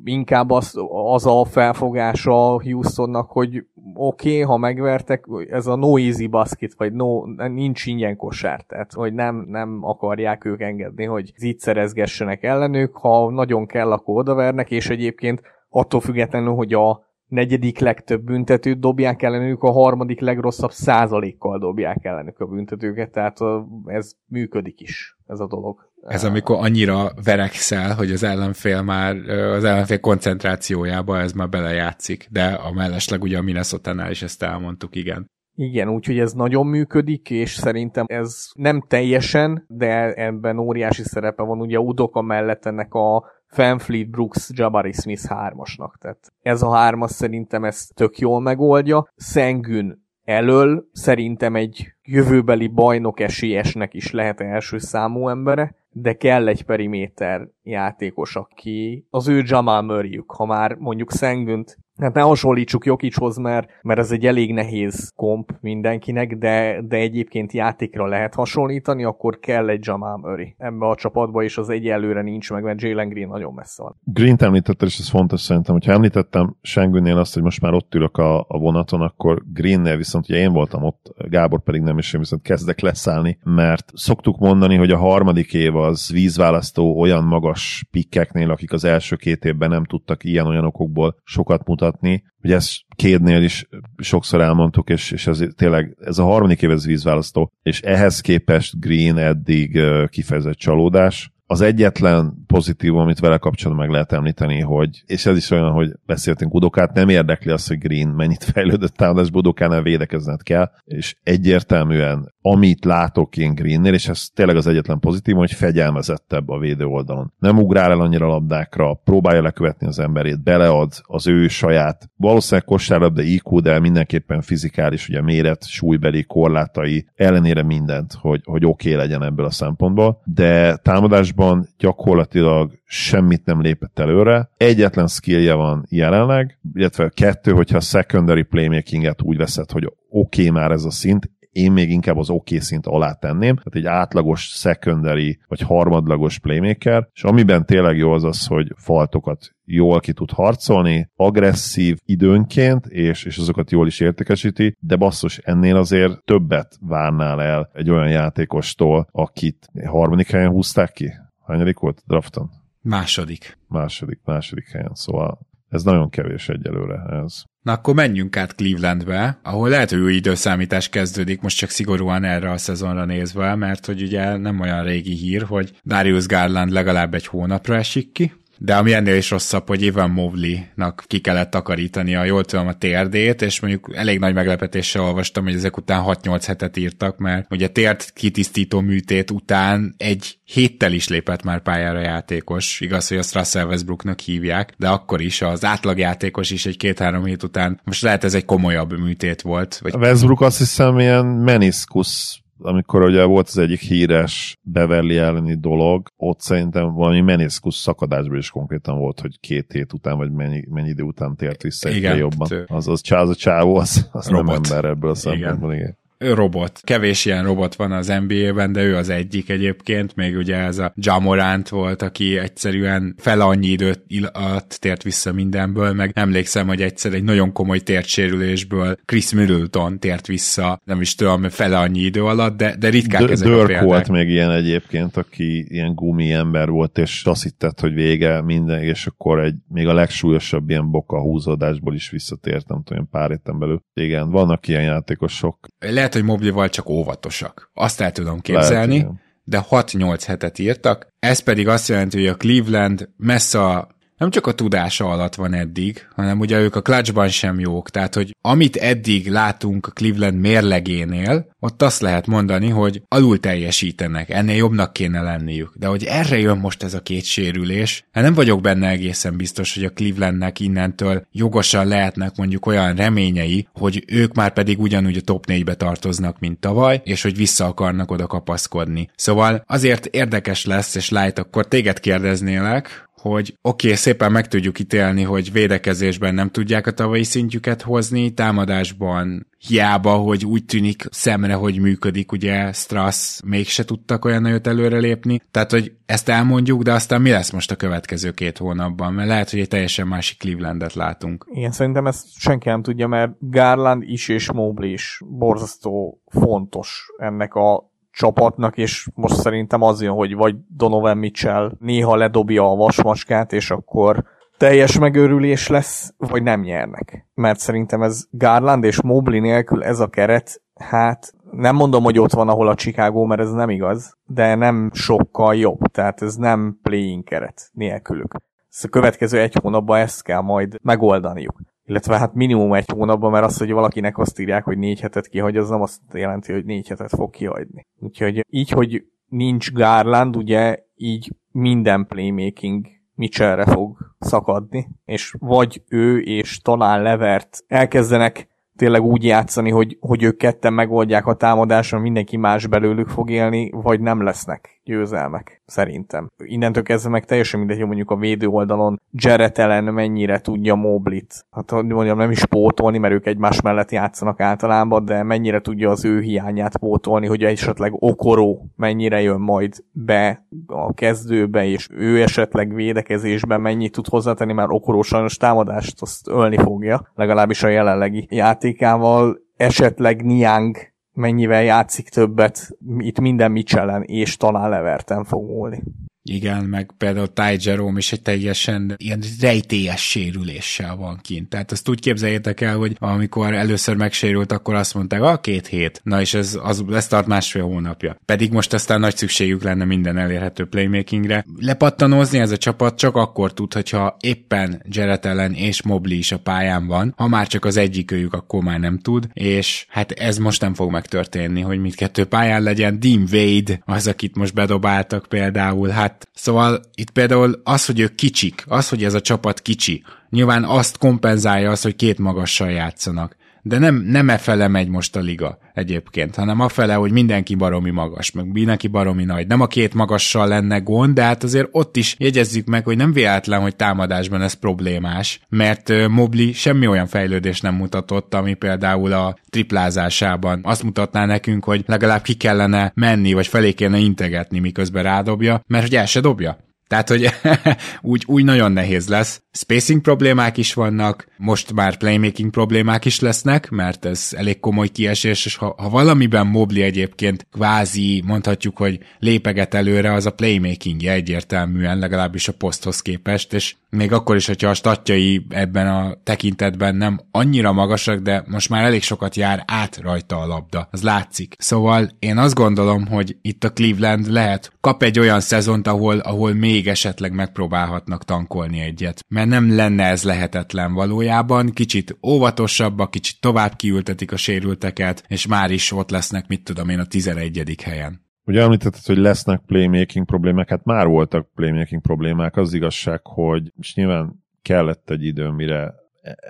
[SPEAKER 3] inkább az, az a felfogása Houstonnak, hogy oké, okay, ha megvertek, ez a no easy basket, vagy no, nincs ingyen kosár, tehát hogy nem, nem akarják ők engedni, hogy zicserezgessenek ellenük, ha nagyon kell, akkor odavernek, és egyébként attól függetlenül, hogy a negyedik legtöbb büntetőt dobják ellenük, a harmadik legrosszabb százalékkal dobják ellenük a büntetőket, tehát ez működik is, ez a dolog.
[SPEAKER 1] Ez amikor annyira verekszel, hogy az ellenfél már, az ellenfél koncentrációjába ez már belejátszik, de a mellesleg ugye a minnesota is ezt elmondtuk, igen.
[SPEAKER 3] Igen, úgyhogy ez nagyon működik, és szerintem ez nem teljesen, de ebben óriási szerepe van ugye Udoka mellett ennek a Fanfleet Brooks Jabari Smith hármasnak. Tehát ez a hármas szerintem ezt tök jól megoldja. Szengün elől szerintem egy jövőbeli bajnok esélyesnek is lehet első számú embere, de kell egy periméter játékos, aki az ő Jamal murray ha már mondjuk Szengünt Hát ne hasonlítsuk Jokicshoz, mert, mert ez egy elég nehéz komp mindenkinek, de, de egyébként játékra lehet hasonlítani, akkor kell egy Jamal Murray ebbe a csapatba, és az egyelőre nincs meg, mert Jalen Green nagyon messze van.
[SPEAKER 2] Green említetted, és ez fontos szerintem, hogyha említettem Sengünnél azt, hogy most már ott ülök a, a vonaton, akkor Greennél viszont ugye én voltam ott, Gábor pedig nem, és én viszont kezdek leszállni, mert szoktuk mondani, hogy a harmadik év az vízválasztó olyan magas pikkeknél, akik az első két évben nem tudtak ilyen-olyan okokból sokat mutatni, mutatni. Ugye ezt kédnél is sokszor elmondtuk, és, és ez tényleg ez a harmadik év ez vízválasztó, és ehhez képest Green eddig kifejezett csalódás. Az egyetlen pozitív, amit vele kapcsolatban meg lehet említeni, hogy, és ez is olyan, hogy beszéltünk Udokát, nem érdekli az, hogy Green mennyit fejlődött támadásba, Udokánál védekezned kell, és egyértelműen amit látok én Greennél, és ez tényleg az egyetlen pozitív, hogy fegyelmezettebb a védő oldalon. Nem ugrál el annyira labdákra, próbálja lekövetni az emberét, belead az ő saját, valószínűleg kosárlabda IQ, de mindenképpen fizikális, ugye méret, súlybeli korlátai, ellenére mindent, hogy, hogy oké okay legyen ebből a szempontból, de támadásban gyakorlatilag semmit nem lépett előre. Egyetlen skillje van jelenleg, illetve kettő, hogyha a secondary playmakinget úgy veszed, hogy oké okay már ez a szint, én még inkább az oké okay szint alá tenném, tehát egy átlagos secondary vagy harmadlagos playmaker, és amiben tényleg jó az az, hogy faltokat jól ki tud harcolni, agresszív időnként, és, és azokat jól is értékesíti, de basszus, ennél azért többet várnál el egy olyan játékostól, akit harmadik helyen húzták ki. Hányadik volt drafton?
[SPEAKER 1] Második.
[SPEAKER 2] Második, második helyen, szóval ez nagyon kevés egyelőre ez.
[SPEAKER 1] Na akkor menjünk át Clevelandbe, ahol lehet, hogy új időszámítás kezdődik, most csak szigorúan erre a szezonra nézve, mert hogy ugye nem olyan régi hír, hogy Darius Garland legalább egy hónapra esik ki, de ami ennél is rosszabb, hogy Evan Mobley-nak ki kellett takarítani a jól tudom a térdét, és mondjuk elég nagy meglepetéssel olvastam, hogy ezek után 6-8 hetet írtak, mert ugye tért kitisztító műtét után egy héttel is lépett már pályára játékos. Igaz, hogy azt Russell Westbrooknak hívják, de akkor is az átlagjátékos is egy két-három hét után, most lehet ez egy komolyabb műtét volt.
[SPEAKER 2] Vagy... A Westbrook azt hiszem ilyen meniskus amikor ugye volt az egyik híres Beverly elleni dolog, ott szerintem valami meniszkusz szakadásból is konkrétan volt, hogy két hét után, vagy mennyi, mennyi idő után tért vissza
[SPEAKER 1] igen,
[SPEAKER 2] jobban. Az, az, az a csávó, az, az nem ember ebből a szempontból, igen. igen
[SPEAKER 1] robot. Kevés ilyen robot van az NBA-ben, de ő az egyik egyébként, még ugye ez a Jamorant volt, aki egyszerűen fel annyi időt alatt tért vissza mindenből, meg emlékszem, hogy egyszer egy nagyon komoly tértsérülésből Chris Middleton tért vissza, nem is tudom, fele annyi idő alatt, de, de ritkák D- ezek
[SPEAKER 2] Dirk
[SPEAKER 1] a példák.
[SPEAKER 2] volt még ilyen egyébként, aki ilyen gumi ember volt, és azt hittett, hogy vége minden, és akkor egy még a legsúlyosabb ilyen boka húzódásból is visszatért, nem tudom, pár héten belül. Igen, vannak ilyen játékosok.
[SPEAKER 1] Lehet, lehet, hogy Moblival csak óvatosak. Azt el tudom képzelni, lehet, de 6-8 hetet írtak. Ez pedig azt jelenti, hogy a Cleveland messze a nem csak a tudása alatt van eddig, hanem ugye ők a clutchban sem jók, tehát hogy amit eddig látunk a Cleveland mérlegénél, ott azt lehet mondani, hogy alul teljesítenek, ennél jobbnak kéne lenniük. De hogy erre jön most ez a két sérülés, hát nem vagyok benne egészen biztos, hogy a Clevelandnek innentől jogosan lehetnek mondjuk olyan reményei, hogy ők már pedig ugyanúgy a top 4-be tartoznak, mint tavaly, és hogy vissza akarnak oda kapaszkodni. Szóval azért érdekes lesz, és Light, akkor téged kérdeznélek, hogy oké, okay, szépen meg tudjuk ítélni, hogy védekezésben nem tudják a tavalyi szintjüket hozni, támadásban hiába, hogy úgy tűnik szemre, hogy működik, ugye Strass mégse tudtak olyan nagyot előrelépni, tehát hogy ezt elmondjuk, de aztán mi lesz most a következő két hónapban, mert lehet, hogy egy teljesen másik Clevelandet látunk.
[SPEAKER 3] Igen, szerintem ezt senki nem tudja, mert Garland is és Mobley is borzasztó fontos ennek a csapatnak, és most szerintem az jön, hogy vagy Donovan Mitchell néha ledobja a vasmaskát, és akkor teljes megőrülés lesz, vagy nem nyernek. Mert szerintem ez Garland és Mobley nélkül ez a keret, hát nem mondom, hogy ott van, ahol a Chicago, mert ez nem igaz, de nem sokkal jobb. Tehát ez nem playing keret nélkülük. Ezt a következő egy hónapban ezt kell majd megoldaniuk illetve hát minimum egy hónapban, mert az, hogy valakinek azt írják, hogy négy hetet kihagy, az nem azt jelenti, hogy négy hetet fog kihagyni. Úgyhogy így, hogy nincs Garland, ugye így minden playmaking Mitchellre fog szakadni, és vagy ő és talán Levert elkezdenek tényleg úgy játszani, hogy, hogy ők ketten megoldják a támadáson, mindenki más belőlük fog élni, vagy nem lesznek győzelmek, szerintem. Innentől kezdve meg teljesen mindegy, hogy mondjuk a védő oldalon Jarrett ellen mennyire tudja Moblit. Hát mondjam, nem is pótolni, mert ők egymás mellett játszanak általában, de mennyire tudja az ő hiányát pótolni, hogy esetleg Okoró mennyire jön majd be a kezdőbe, és ő esetleg védekezésben mennyit tud hozzátenni, mert Okoró sajnos támadást azt ölni fogja, legalábbis a jelenlegi játékával. Esetleg Niang mennyivel játszik többet, itt minden Mitchellen és talán Leverten fog múlni.
[SPEAKER 1] Igen, meg például Ty Jerome is egy teljesen ilyen rejtélyes sérüléssel van kint. Tehát ezt úgy képzeljétek el, hogy amikor először megsérült, akkor azt mondták, a két hét. Na és ez, az, ez tart másfél hónapja. Pedig most aztán nagy szükségük lenne minden elérhető playmakingre. Lepattanózni ez a csapat csak akkor tud, hogyha éppen Jarrett ellen és Mobley is a pályán van. Ha már csak az egyik őjük, akkor már nem tud. És hát ez most nem fog megtörténni, hogy mindkettő pályán legyen. Dean Wade az, akit most bedobáltak például. Hát Hát szóval itt például az, hogy ők kicsik, az, hogy ez a csapat kicsi, nyilván azt kompenzálja az, hogy két magassal játszanak. De nem, nem e fele megy most a liga egyébként, hanem a fele, hogy mindenki baromi magas, meg mindenki baromi nagy. Nem a két magassal lenne gond, de hát azért ott is jegyezzük meg, hogy nem véletlen, hogy támadásban ez problémás, mert Mobli semmi olyan fejlődés nem mutatott, ami például a triplázásában azt mutatná nekünk, hogy legalább ki kellene menni, vagy felé kellene integetni, miközben rádobja, mert hogy el se dobja. Tehát, hogy úgy, úgy nagyon nehéz lesz. Spacing problémák is vannak, most már playmaking problémák is lesznek, mert ez elég komoly kiesés, és ha, ha valamiben Mobli egyébként kvázi mondhatjuk, hogy lépeget előre, az a playmakingje egyértelműen, legalábbis a poszthoz képest, és még akkor is, hogyha a statjai ebben a tekintetben nem annyira magasak, de most már elég sokat jár át rajta a labda, az látszik. Szóval én azt gondolom, hogy itt a Cleveland lehet kap egy olyan szezont, ahol, ahol még esetleg megpróbálhatnak tankolni egyet. Mert nem lenne ez lehetetlen valójában, kicsit óvatosabbak, kicsit tovább kiültetik a sérülteket, és már is ott lesznek, mit tudom én, a 11. helyen.
[SPEAKER 2] Ugye említetted, hogy lesznek playmaking problémák, hát már voltak playmaking problémák, az igazság, hogy és nyilván kellett egy idő, mire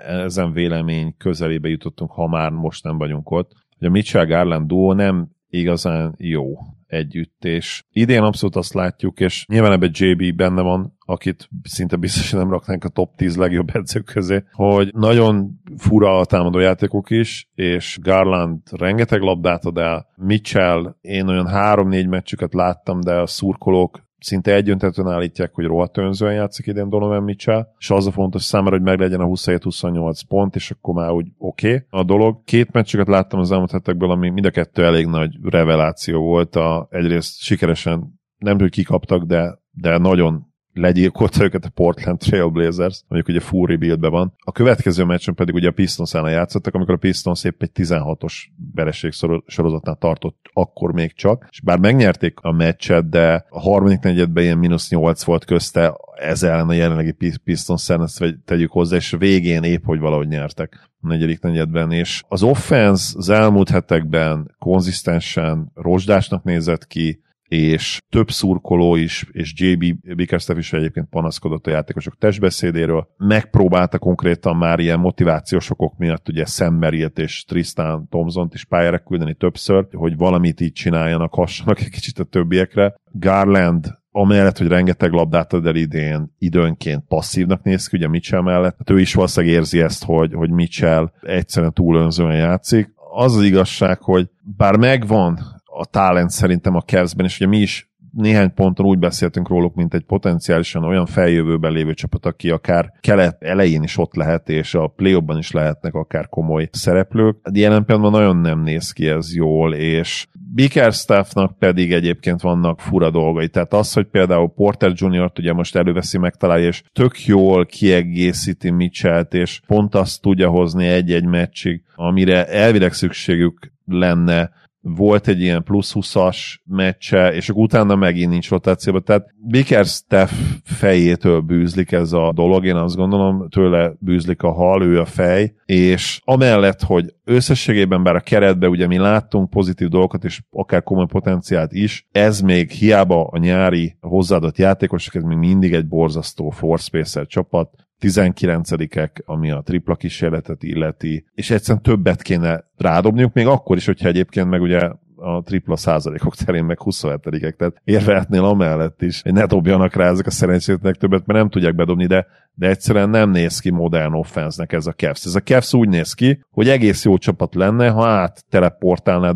[SPEAKER 2] ezen vélemény közelébe jutottunk, ha már most nem vagyunk ott, hogy a Mitchell Garland duo nem igazán jó együtt, és idén abszolút azt látjuk, és nyilván ebben JB benne van, akit szinte biztosan nem raknánk a top 10 legjobb edzők közé, hogy nagyon fura a támadó játékok is, és Garland rengeteg labdát ad el, Mitchell, én olyan 3-4 meccsüket láttam, de a szurkolók szinte egyöntetően állítják, hogy rohadt önzően játszik idén Donovan Mitchell, és az a fontos számára, hogy meglegyen a 27-28 pont, és akkor már úgy oké okay. a dolog. Két meccseket láttam az elmúlt hetekből, ami mind a kettő elég nagy reveláció volt. A, egyrészt sikeresen nem hogy kikaptak, de, de nagyon legyilkolta őket a Portland Trailblazers, mondjuk ugye full rebuildbe van. A következő meccsen pedig ugye a Pistons ellen játszottak, amikor a Pistons épp egy 16-os vereség sorozatnál tartott akkor még csak, és bár megnyerték a meccset, de a harmadik negyedben ilyen mínusz 8 volt közte, ez ellen a jelenlegi Pistons ezt tegyük hozzá, és végén épp, hogy valahogy nyertek a negyedik negyedben, és az offense az elmúlt hetekben konzisztensen rozsdásnak nézett ki, és több szurkoló is, és JB Bickerstaff is egyébként panaszkodott a játékosok testbeszédéről. Megpróbálta konkrétan már ilyen motivációs okok miatt ugye Sam Merritt és Tristan thompson is pályára küldeni többször, hogy valamit így csináljanak, hassanak egy kicsit a többiekre. Garland amellett, hogy rengeteg labdát ad el idén, időnként passzívnak néz ki, ugye Mitchell mellett. Hát ő is valószínűleg érzi ezt, hogy, hogy Mitchell egyszerűen túl önzően játszik. Az az igazság, hogy bár megvan a talent szerintem a Cavs-ben, és ugye mi is néhány ponton úgy beszéltünk róluk, mint egy potenciálisan olyan feljövőben lévő csapat, aki akár kelet elején is ott lehet, és a play is lehetnek akár komoly szereplők. De jelen pillanatban nagyon nem néz ki ez jól, és Bickerstaffnak pedig egyébként vannak fura dolgai. Tehát az, hogy például Porter Jr.-t ugye most előveszi, megtalálja, és tök jól kiegészíti Mitchell-t, és pont azt tudja hozni egy-egy meccsig, amire elvileg szükségük lenne volt egy ilyen plusz 20-as meccse, és akkor utána megint nincs rotációban. Tehát Bickerstaff fejétől bűzlik ez a dolog, én azt gondolom, tőle bűzlik a hal, ő a fej, és amellett, hogy összességében bár a keretben ugye mi láttunk pozitív dolgokat, és akár komoly potenciált is, ez még hiába a nyári hozzáadott játékosok, ez még mindig egy borzasztó force csapat, 19-ek, ami a tripla kísérletet illeti, és egyszerűen többet kéne rádobniuk, még akkor is, hogyha egyébként meg ugye a tripla százalékok terén meg 27-ek, tehát érvehetnél amellett is, hogy ne dobjanak rá ezek a szerencsétlenek többet, mert nem tudják bedobni, de, de egyszerűen nem néz ki modern offense ez a Cavs. Ez a Cavs úgy néz ki, hogy egész jó csapat lenne, ha át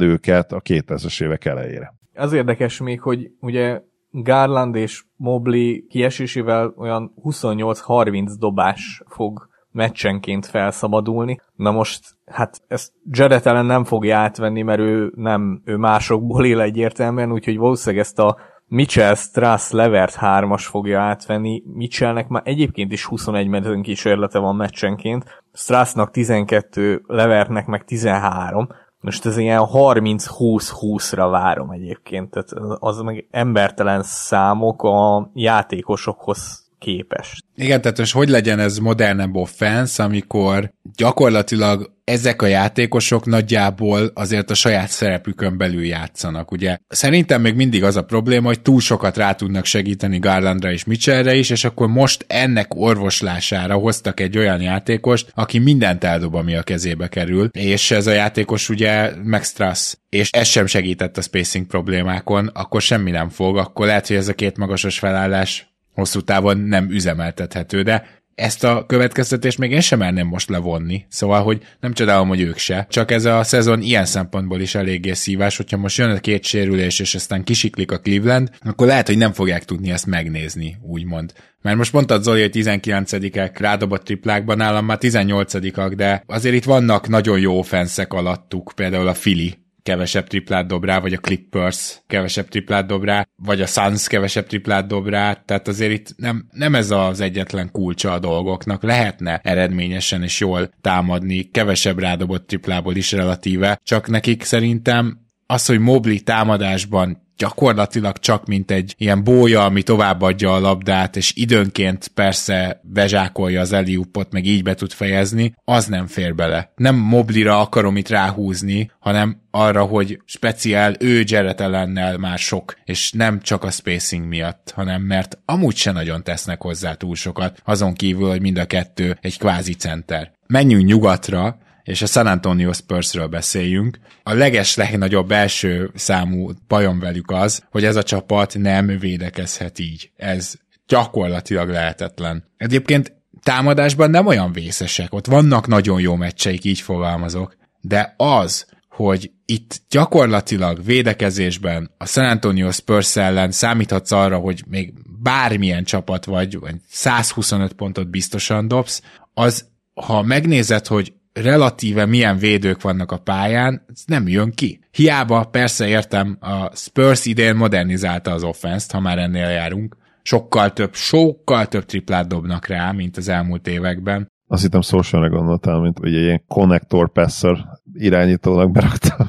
[SPEAKER 2] őket a 2000-es évek elejére.
[SPEAKER 3] Az érdekes még, hogy ugye Garland és Mobley kiesésével olyan 28-30 dobás fog meccsenként felszabadulni. Na most, hát ezt Jared nem fogja átvenni, mert ő nem, ő másokból él egyértelműen, úgyhogy valószínűleg ezt a Mitchell, Strass, Levert 3-as fogja átvenni. Mitchellnek már egyébként is 21 mezőn kísérlete van meccsenként, Strassnak 12, Levertnek meg 13, most ez ilyen 30-20-20-ra várom egyébként, tehát az meg embertelen számok a játékosokhoz képest.
[SPEAKER 1] Igen, tehát most hogy legyen ez modernebb offense, amikor gyakorlatilag ezek a játékosok nagyjából azért a saját szerepükön belül játszanak, ugye. Szerintem még mindig az a probléma, hogy túl sokat rá tudnak segíteni Garlandra és Mitchellre is, és akkor most ennek orvoslására hoztak egy olyan játékost, aki mindent eldob, ami a kezébe kerül, és ez a játékos ugye Max Strass, és ez sem segített a spacing problémákon, akkor semmi nem fog, akkor lehet, hogy ez a két magasos felállás hosszú távon nem üzemeltethető, de ezt a következtetést még én sem merném most levonni. Szóval, hogy nem csodálom, hogy ők se. Csak ez a szezon ilyen szempontból is eléggé szívás, hogyha most jön a két sérülés, és aztán kisiklik a Cleveland, akkor lehet, hogy nem fogják tudni ezt megnézni, úgymond. Mert most mondtad Zoli, hogy 19-ek rádobott triplákban, nálam már 18-ak, de azért itt vannak nagyon jó fenszek alattuk, például a Fili, kevesebb triplát dob rá, vagy a Clippers kevesebb triplát dob rá, vagy a Suns kevesebb triplát dob rá, tehát azért itt nem, nem ez az egyetlen kulcsa a dolgoknak, lehetne eredményesen és jól támadni, kevesebb rádobott triplából is relatíve, csak nekik szerintem az, hogy Mobley támadásban gyakorlatilag csak mint egy ilyen bója, ami továbbadja a labdát, és időnként persze bezsákolja az Eliupot, meg így be tud fejezni, az nem fér bele. Nem Moblira akarom itt ráhúzni, hanem arra, hogy speciál ő Jared ellennel már sok, és nem csak a spacing miatt, hanem mert amúgy se nagyon tesznek hozzá túl sokat, azon kívül, hogy mind a kettő egy kvázi center. Menjünk nyugatra, és a San Antonio Spursről beszéljünk. A leges legnagyobb első számú bajom velük az, hogy ez a csapat nem védekezhet így. Ez gyakorlatilag lehetetlen. Egyébként támadásban nem olyan vészesek, ott vannak nagyon jó meccseik, így fogalmazok, de az, hogy itt gyakorlatilag védekezésben a San Antonio Spurs ellen számíthatsz arra, hogy még bármilyen csapat vagy, vagy 125 pontot biztosan dobsz, az ha megnézed, hogy relatíve milyen védők vannak a pályán, ez nem jön ki. Hiába persze értem, a Spurs idén modernizálta az offenszt, ha már ennél járunk. Sokkal több, sokkal több triplát dobnak rá, mint az elmúlt években.
[SPEAKER 2] Azt hittem social gondoltál, mint ugye ilyen connector passer irányítónak berakta.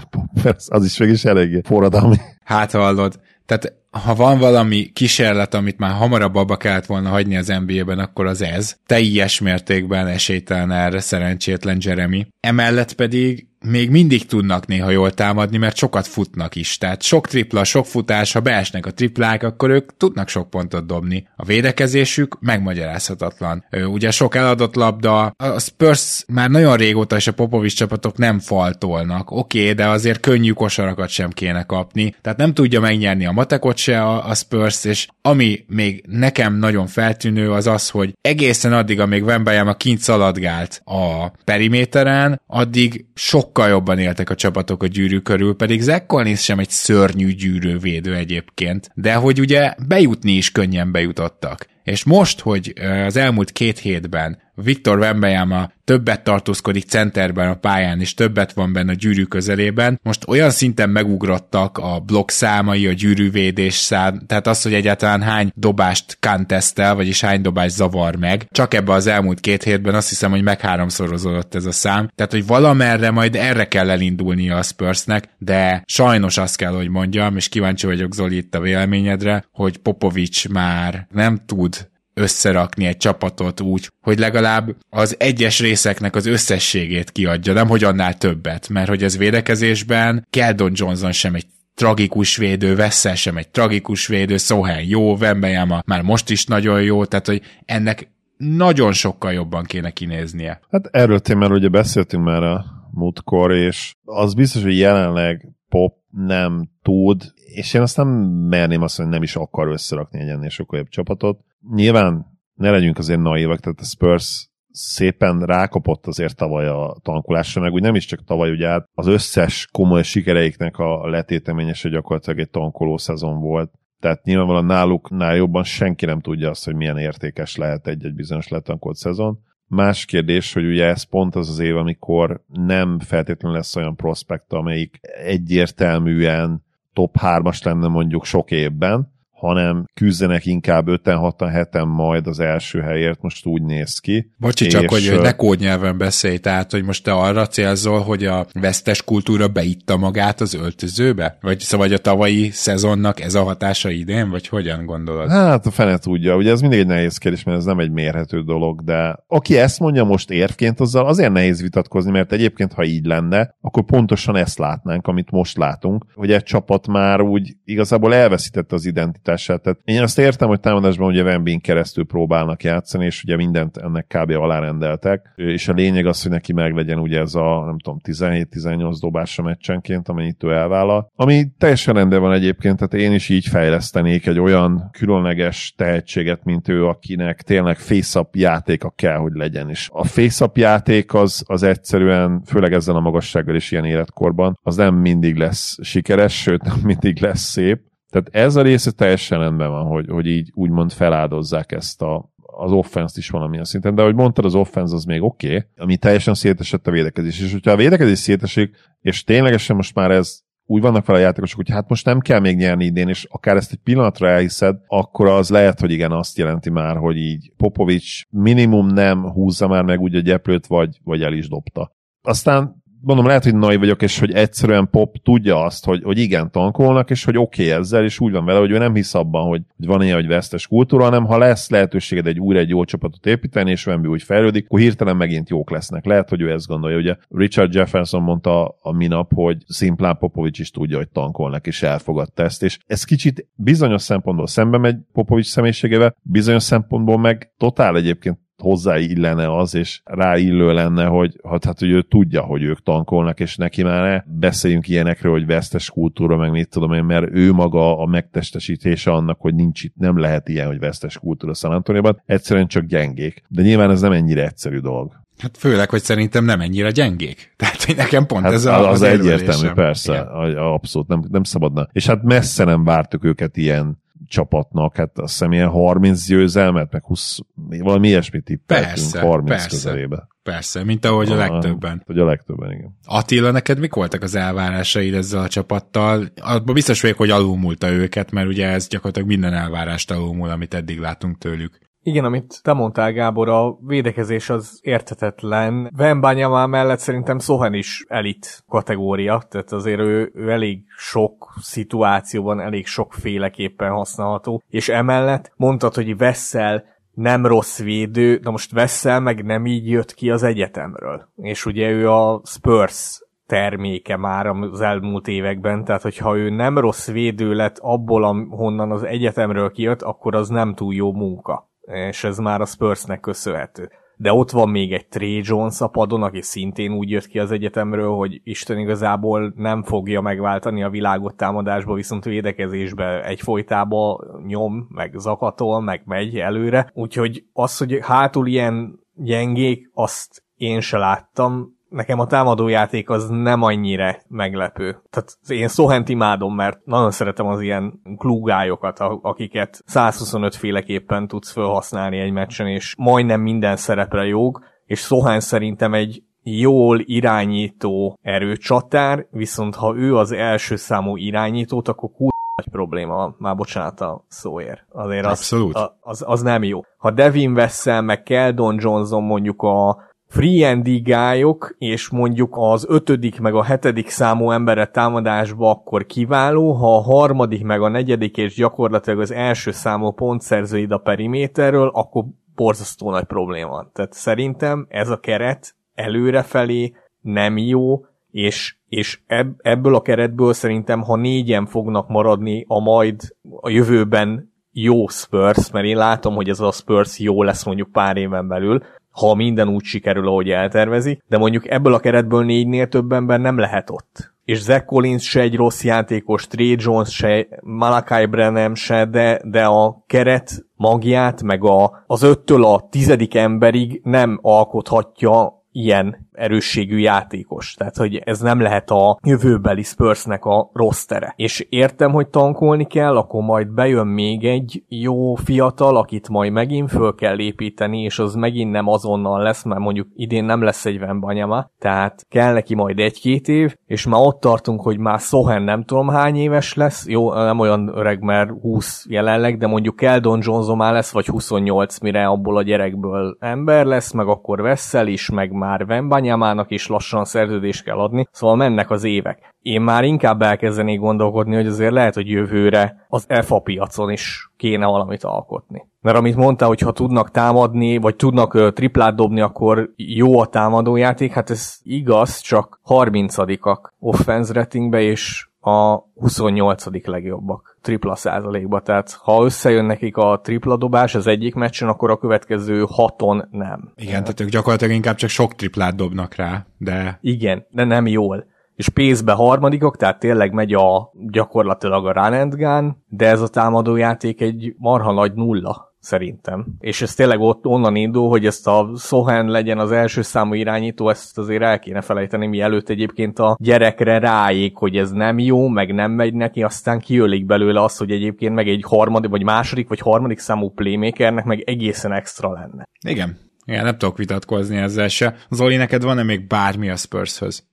[SPEAKER 2] az is is eléggé forradalmi.
[SPEAKER 1] Hát hallod, tehát ha van valami kísérlet, amit már hamarabb abba kellett volna hagyni az NBA-ben, akkor az ez. Teljes mértékben esélytelen erre szerencsétlen Jeremy. Emellett pedig még mindig tudnak néha jól támadni, mert sokat futnak is. Tehát sok tripla, sok futás, ha beesnek a triplák, akkor ők tudnak sok pontot dobni. A védekezésük megmagyarázhatatlan. Ugye sok eladott labda, a Spurs már nagyon régóta és a Popovics csapatok nem faltolnak. Oké, okay, de azért könnyű kosarakat sem kéne kapni. Tehát nem tudja megnyerni a matekot se a, a Spurs, és ami még nekem nagyon feltűnő az az, hogy egészen addig, amíg a kint szaladgált a periméteren, addig sok sokkal jobban éltek a csapatok a gyűrű körül, pedig Zach Collins sem egy szörnyű gyűrűvédő egyébként, de hogy ugye bejutni is könnyen bejutottak. És most, hogy az elmúlt két hétben Viktor Wembanyama többet tartózkodik centerben a pályán, és többet van benne a gyűrű közelében. Most olyan szinten megugrottak a blokk számai, a gyűrűvédés szám, tehát az, hogy egyáltalán hány dobást kantesztel, vagyis hány dobást zavar meg. Csak ebbe az elmúlt két hétben azt hiszem, hogy meg háromszorozódott ez a szám. Tehát, hogy valamerre majd erre kell elindulnia a Spursnek, de sajnos azt kell, hogy mondjam, és kíváncsi vagyok Zoli itt a véleményedre, hogy Popovics már nem tud összerakni egy csapatot úgy, hogy legalább az egyes részeknek az összességét kiadja, nem hogy annál többet, mert hogy ez védekezésben Keldon Johnson sem egy tragikus védő, Vessel sem egy tragikus védő, Sohan jó, Vembejama már most is nagyon jó, tehát hogy ennek nagyon sokkal jobban kéne kinéznie.
[SPEAKER 2] Hát erről témáról ugye beszéltünk már a múltkor, és az biztos, hogy jelenleg pop nem tud, és én azt nem merném azt, hogy nem is akar összerakni egy ennél sokkal jobb csapatot. Nyilván ne legyünk azért naívak, tehát a Spurs szépen rákapott azért tavaly a tankolásra, meg úgy nem is csak tavaly, ugye hát az összes komoly sikereiknek a letéteményese gyakorlatilag egy tankoló szezon volt. Tehát nyilvánvalóan náluknál jobban senki nem tudja azt, hogy milyen értékes lehet egy-egy bizonyos letankolt szezon. Más kérdés, hogy ugye ez pont az az év, amikor nem feltétlenül lesz olyan prospekt, amelyik egyértelműen top 3-as lenne mondjuk sok évben, hanem küzdenek inkább 5-6 7 majd az első helyért, most úgy néz ki.
[SPEAKER 1] Bocsi, és csak, hogy, hogy ne kódnyelven beszélj, tehát, hogy most te arra célzol, hogy a vesztes kultúra beitta magát az öltözőbe? Vagy szóval a tavalyi szezonnak ez a hatása idén, vagy hogyan gondolod?
[SPEAKER 2] Hát a fene tudja, ugye ez mindig egy nehéz kérdés, mert ez nem egy mérhető dolog, de aki ezt mondja most érvként, azzal azért nehéz vitatkozni, mert egyébként, ha így lenne, akkor pontosan ezt látnánk, amit most látunk, hogy egy csapat már úgy igazából elveszítette az identitást irányítását. Tehát én azt értem, hogy támadásban ugye Wembin keresztül próbálnak játszani, és ugye mindent ennek kb. alárendeltek, és a lényeg az, hogy neki meglegyen ugye ez a, nem tudom, 17-18 dobása meccsenként, amennyit ő elvállal. Ami teljesen rendben van egyébként, tehát én is így fejlesztenék egy olyan különleges tehetséget, mint ő, akinek tényleg face-up játéka kell, hogy legyen. És a face-up játék az, az egyszerűen, főleg ezzel a magassággal is ilyen életkorban, az nem mindig lesz sikeres, sőt nem mindig lesz szép, tehát ez a része teljesen rendben van, hogy, hogy így úgymond feláldozzák ezt a, az offense is valamilyen szinten, de ahogy mondtad, az offense az még oké, okay, ami teljesen szétesett a védekezés. És hogyha a védekezés szétesik, és ténylegesen most már ez úgy vannak vele a játékosok, hogy hát most nem kell még nyerni idén, és akár ezt egy pillanatra elhiszed, akkor az lehet, hogy igen, azt jelenti már, hogy így Popovics minimum nem húzza már meg úgy a gyeplőt, vagy, vagy el is dobta. Aztán mondom, lehet, hogy nagy vagyok, és hogy egyszerűen Pop tudja azt, hogy, hogy igen, tankolnak, és hogy oké okay ezzel, és úgy van vele, hogy ő nem hisz abban, hogy, hogy van ilyen, hogy vesztes kultúra, hanem ha lesz lehetőséged egy újra egy jó csapatot építeni, és Wemby úgy fejlődik, akkor hirtelen megint jók lesznek. Lehet, hogy ő ezt gondolja. Ugye Richard Jefferson mondta a minap, hogy szimplán Popovics is tudja, hogy tankolnak, és elfogadta ezt, és ez kicsit bizonyos szempontból szembe megy Popovics személyiségével, bizonyos szempontból meg totál egyébként hozzáillene az, és ráillő lenne, hogy hát, hát, hogy ő tudja, hogy ők tankolnak, és neki már ne beszéljünk ilyenekről, hogy vesztes kultúra, meg mit tudom én, mert ő maga a megtestesítése annak, hogy nincs itt, nem lehet ilyen, hogy vesztes kultúra San Antonióban, egyszerűen csak gyengék. De nyilván ez nem ennyire egyszerű dolog.
[SPEAKER 1] Hát főleg, hogy szerintem nem ennyire gyengék. Tehát, hogy nekem pont hát ez
[SPEAKER 2] az, az, az egyértelmű, persze, Igen. abszolút nem, nem szabadna. És hát messze nem vártuk őket ilyen csapatnak, hát azt hiszem ilyen 30 győzelmet, meg 20, valami ilyesmit tippeltünk persze, 30 persze, közelébe.
[SPEAKER 1] Persze, mint ahogy a, a legtöbben.
[SPEAKER 2] Hogy a legtöbben, igen.
[SPEAKER 1] Attila, neked mik voltak az elvárásaid ezzel a csapattal? Abban biztos vagyok, hogy alulmúlta őket, mert ugye ez gyakorlatilag minden elvárást alulmúl, amit eddig látunk tőlük.
[SPEAKER 3] Igen, amit te mondtál, Gábor, a védekezés az értetetlen. Vembányamá mellett szerintem Sohan is elit kategória, tehát azért ő, ő elég sok szituációban, elég sokféleképpen használható, és emellett mondtad, hogy Vessel nem rossz védő, de most Vessel meg nem így jött ki az egyetemről. És ugye ő a Spurs terméke már az elmúlt években, tehát hogyha ő nem rossz védő lett abból, honnan az egyetemről kijött, akkor az nem túl jó munka és ez már a Spursnek köszönhető. De ott van még egy Trey Jones a padon, aki szintén úgy jött ki az egyetemről, hogy Isten igazából nem fogja megváltani a világot támadásba, viszont védekezésbe egyfolytába nyom, meg zakatol, meg megy előre. Úgyhogy az, hogy hátul ilyen gyengék, azt én se láttam, nekem a támadójáték az nem annyira meglepő. Tehát én Sohent imádom, mert nagyon szeretem az ilyen klúgályokat, akiket 125 féleképpen tudsz felhasználni egy meccsen, és majdnem minden szerepre jog, és Sohan szerintem egy jól irányító erőcsatár, viszont ha ő az első számú irányítót, akkor kur nagy probléma, már bocsánat a szóért. Azért az,
[SPEAKER 1] Abszolút.
[SPEAKER 3] Az, az, az, nem jó. Ha Devin Vessel, meg Keldon Johnson mondjuk a free gályok, és mondjuk az ötödik meg a hetedik számú embere támadásba akkor kiváló, ha a harmadik meg a negyedik és gyakorlatilag az első számú pontszerzőid a periméterről, akkor borzasztó nagy probléma. Tehát szerintem ez a keret előrefelé nem jó, és, és ebb, ebből a keretből szerintem, ha négyen fognak maradni a majd a jövőben jó Spurs, mert én látom, hogy ez a Spurs jó lesz mondjuk pár éven belül, ha minden úgy sikerül, ahogy eltervezi, de mondjuk ebből a keretből négynél több ember nem lehet ott. És Zach Collins se egy rossz játékos, Trey Jones se, Malakai Brennan se, de, de a keret magját, meg a, az öttől a tizedik emberig nem alkothatja ilyen erősségű játékos. Tehát, hogy ez nem lehet a jövőbeli Spursnek a rossz tere. És értem, hogy tankolni kell, akkor majd bejön még egy jó fiatal, akit majd megint föl kell építeni, és az megint nem azonnal lesz, mert mondjuk idén nem lesz egy Vembanyama, tehát kell neki majd egy-két év, és már ott tartunk, hogy már Sohen nem tudom hány éves lesz, jó, nem olyan öreg, mert 20 jelenleg, de mondjuk Keldon Johnson már lesz, vagy 28, mire abból a gyerekből ember lesz, meg akkor Vessel is, meg már Vembanyama, Wanyámának is lassan szerződést kell adni, szóval mennek az évek. Én már inkább elkezdenék gondolkodni, hogy azért lehet, hogy jövőre az FA piacon is kéne valamit alkotni. Mert amit mondta, hogy ha tudnak támadni, vagy tudnak uh, triplát dobni, akkor jó a támadójáték, hát ez igaz, csak 30-ak offense ratingbe, és a 28. legjobbak tripla százalékba, tehát ha összejön nekik a tripla dobás az egyik meccsen, akkor a következő haton nem.
[SPEAKER 1] Igen, tehát ők gyakorlatilag inkább csak sok triplát dobnak rá, de...
[SPEAKER 3] Igen, de nem jól. És pénzbe harmadikok, tehát tényleg megy a gyakorlatilag a run and gun, de ez a támadójáték egy marha nagy nulla szerintem. És ez tényleg ott onnan indul, hogy ezt a Sohan legyen az első számú irányító, ezt azért el kéne felejteni, mielőtt egyébként a gyerekre ráég, hogy ez nem jó, meg nem megy neki, aztán kijölik belőle az, hogy egyébként meg egy harmadik, vagy második, vagy harmadik számú playmakernek meg egészen extra lenne.
[SPEAKER 1] Igen. Igen, nem tudok vitatkozni ezzel se. Zoli, neked van-e még bármi a Spurshöz?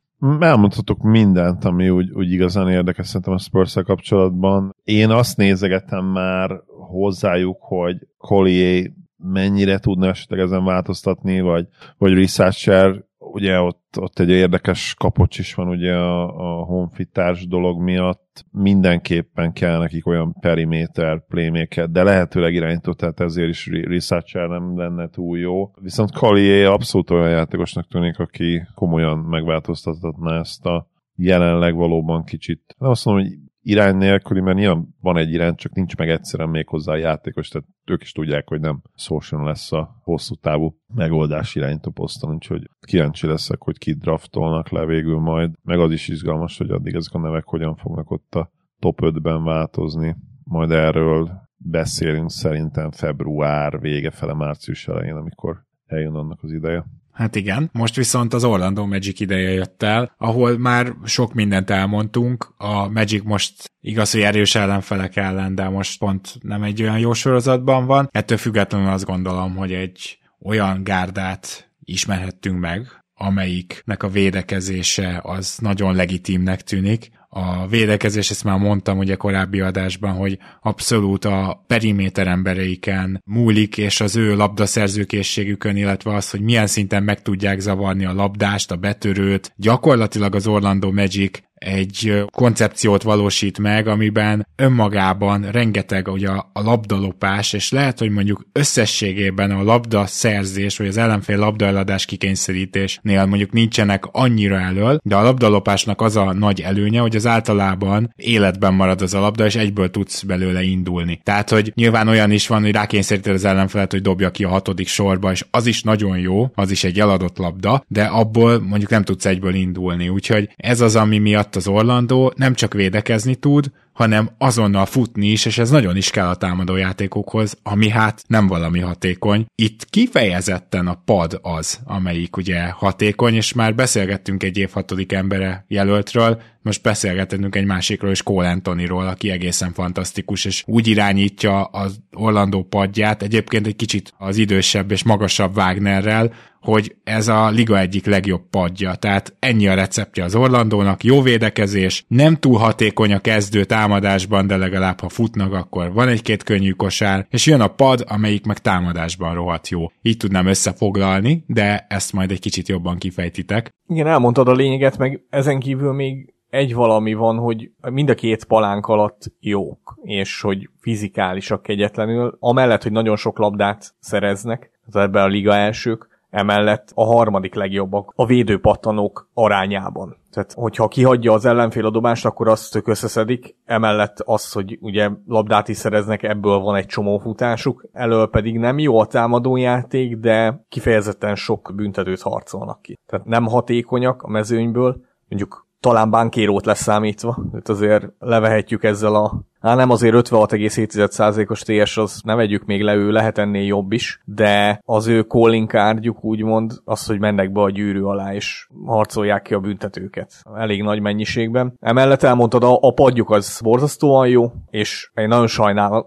[SPEAKER 2] Elmondhatok mindent, ami úgy, úgy igazán érdekes szerintem a spurs kapcsolatban. Én azt nézegetem már hozzájuk, hogy Collier mennyire tudna esetleg ezen változtatni, vagy, vagy Researcher, ugye ott, ott egy érdekes kapocs is van ugye a, a honfitárs dolog miatt, mindenképpen kell nekik olyan periméter playmaker, de lehetőleg irányító, tehát ezért is Researcher nem lenne túl jó. Viszont Collier abszolút olyan játékosnak tűnik, aki komolyan megváltoztathatná ezt a jelenleg valóban kicsit, nem azt mondom, hogy irány nélküli, mert nyilván van egy irány, csak nincs meg egyszerűen még hozzá a játékos, tehát ők is tudják, hogy nem Sorson lesz a hosszú távú megoldás irányító poszton, úgyhogy kíváncsi leszek, hogy ki draftolnak le végül majd, meg az is izgalmas, hogy addig ezek a nevek hogyan fognak ott a top 5-ben változni. Majd erről beszélünk szerintem február vége fele, március elején, amikor eljön annak az ideje.
[SPEAKER 1] Hát igen, most viszont az Orlando Magic ideje jött el, ahol már sok mindent elmondtunk, a Magic most igaz, hogy erős ellenfelek ellen, de most pont nem egy olyan jó sorozatban van. Ettől függetlenül azt gondolom, hogy egy olyan gárdát ismerhettünk meg, amelyiknek a védekezése az nagyon legitimnek tűnik, a védekezés, ezt már mondtam ugye korábbi adásban, hogy abszolút a periméter embereiken múlik, és az ő labdaszerzőkészségükön, illetve az, hogy milyen szinten meg tudják zavarni a labdást, a betörőt. Gyakorlatilag az Orlando Magic egy koncepciót valósít meg, amiben önmagában rengeteg ugye a, labdalopás, és lehet, hogy mondjuk összességében a labda szerzés, vagy az ellenfél labdaeladás kikényszerítésnél mondjuk nincsenek annyira elől, de a labdalopásnak az a nagy előnye, hogy az általában életben marad az a labda, és egyből tudsz belőle indulni. Tehát, hogy nyilván olyan is van, hogy rákényszeríted az ellenfelet, hogy dobja ki a hatodik sorba, és az is nagyon jó, az is egy eladott labda, de abból mondjuk nem tudsz egyből indulni. Úgyhogy ez az, ami miatt az Orlandó nem csak védekezni tud, hanem azonnal futni is, és ez nagyon is kell a támadó játékokhoz, ami hát nem valami hatékony. Itt kifejezetten a pad az, amelyik ugye hatékony, és már beszélgettünk egy év hatodik embere jelöltről, most beszélgetünk egy másikról is, Cole Anthonyról, aki egészen fantasztikus, és úgy irányítja az Orlandó padját, egyébként egy kicsit az idősebb és magasabb Wagnerrel, hogy ez a liga egyik legjobb padja. Tehát ennyi a receptje az Orlandónak, jó védekezés, nem túl hatékony a kezdő támadásban, de legalább ha futnak, akkor van egy-két könnyű kosár, és jön a pad, amelyik meg támadásban rohadt jó. Így tudnám összefoglalni, de ezt majd egy kicsit jobban kifejtitek.
[SPEAKER 3] Igen, elmondtad a lényeget, meg ezen kívül még egy valami van, hogy mind a két palánk alatt jók, és hogy fizikálisak kegyetlenül, amellett, hogy nagyon sok labdát szereznek, tehát ebbe a liga elsők, emellett a harmadik legjobbak a védőpattanók arányában. Tehát, hogyha kihagyja az ellenfél a dobást, akkor azt tök összeszedik, emellett az, hogy ugye labdát is szereznek, ebből van egy csomó futásuk, elől pedig nem jó a támadójáték, de kifejezetten sok büntetőt harcolnak ki. Tehát nem hatékonyak a mezőnyből, mondjuk talán bánkérót leszámítva, tehát azért levehetjük ezzel a Hát nem azért 56,7%-os TS, az nem vegyük még le, ő lehet ennél jobb is, de az ő calling cardjuk úgymond az, hogy mennek be a gyűrű alá, és harcolják ki a büntetőket. Elég nagy mennyiségben. Emellett elmondtad, a, a padjuk az borzasztóan jó, és én nagyon sajnálom,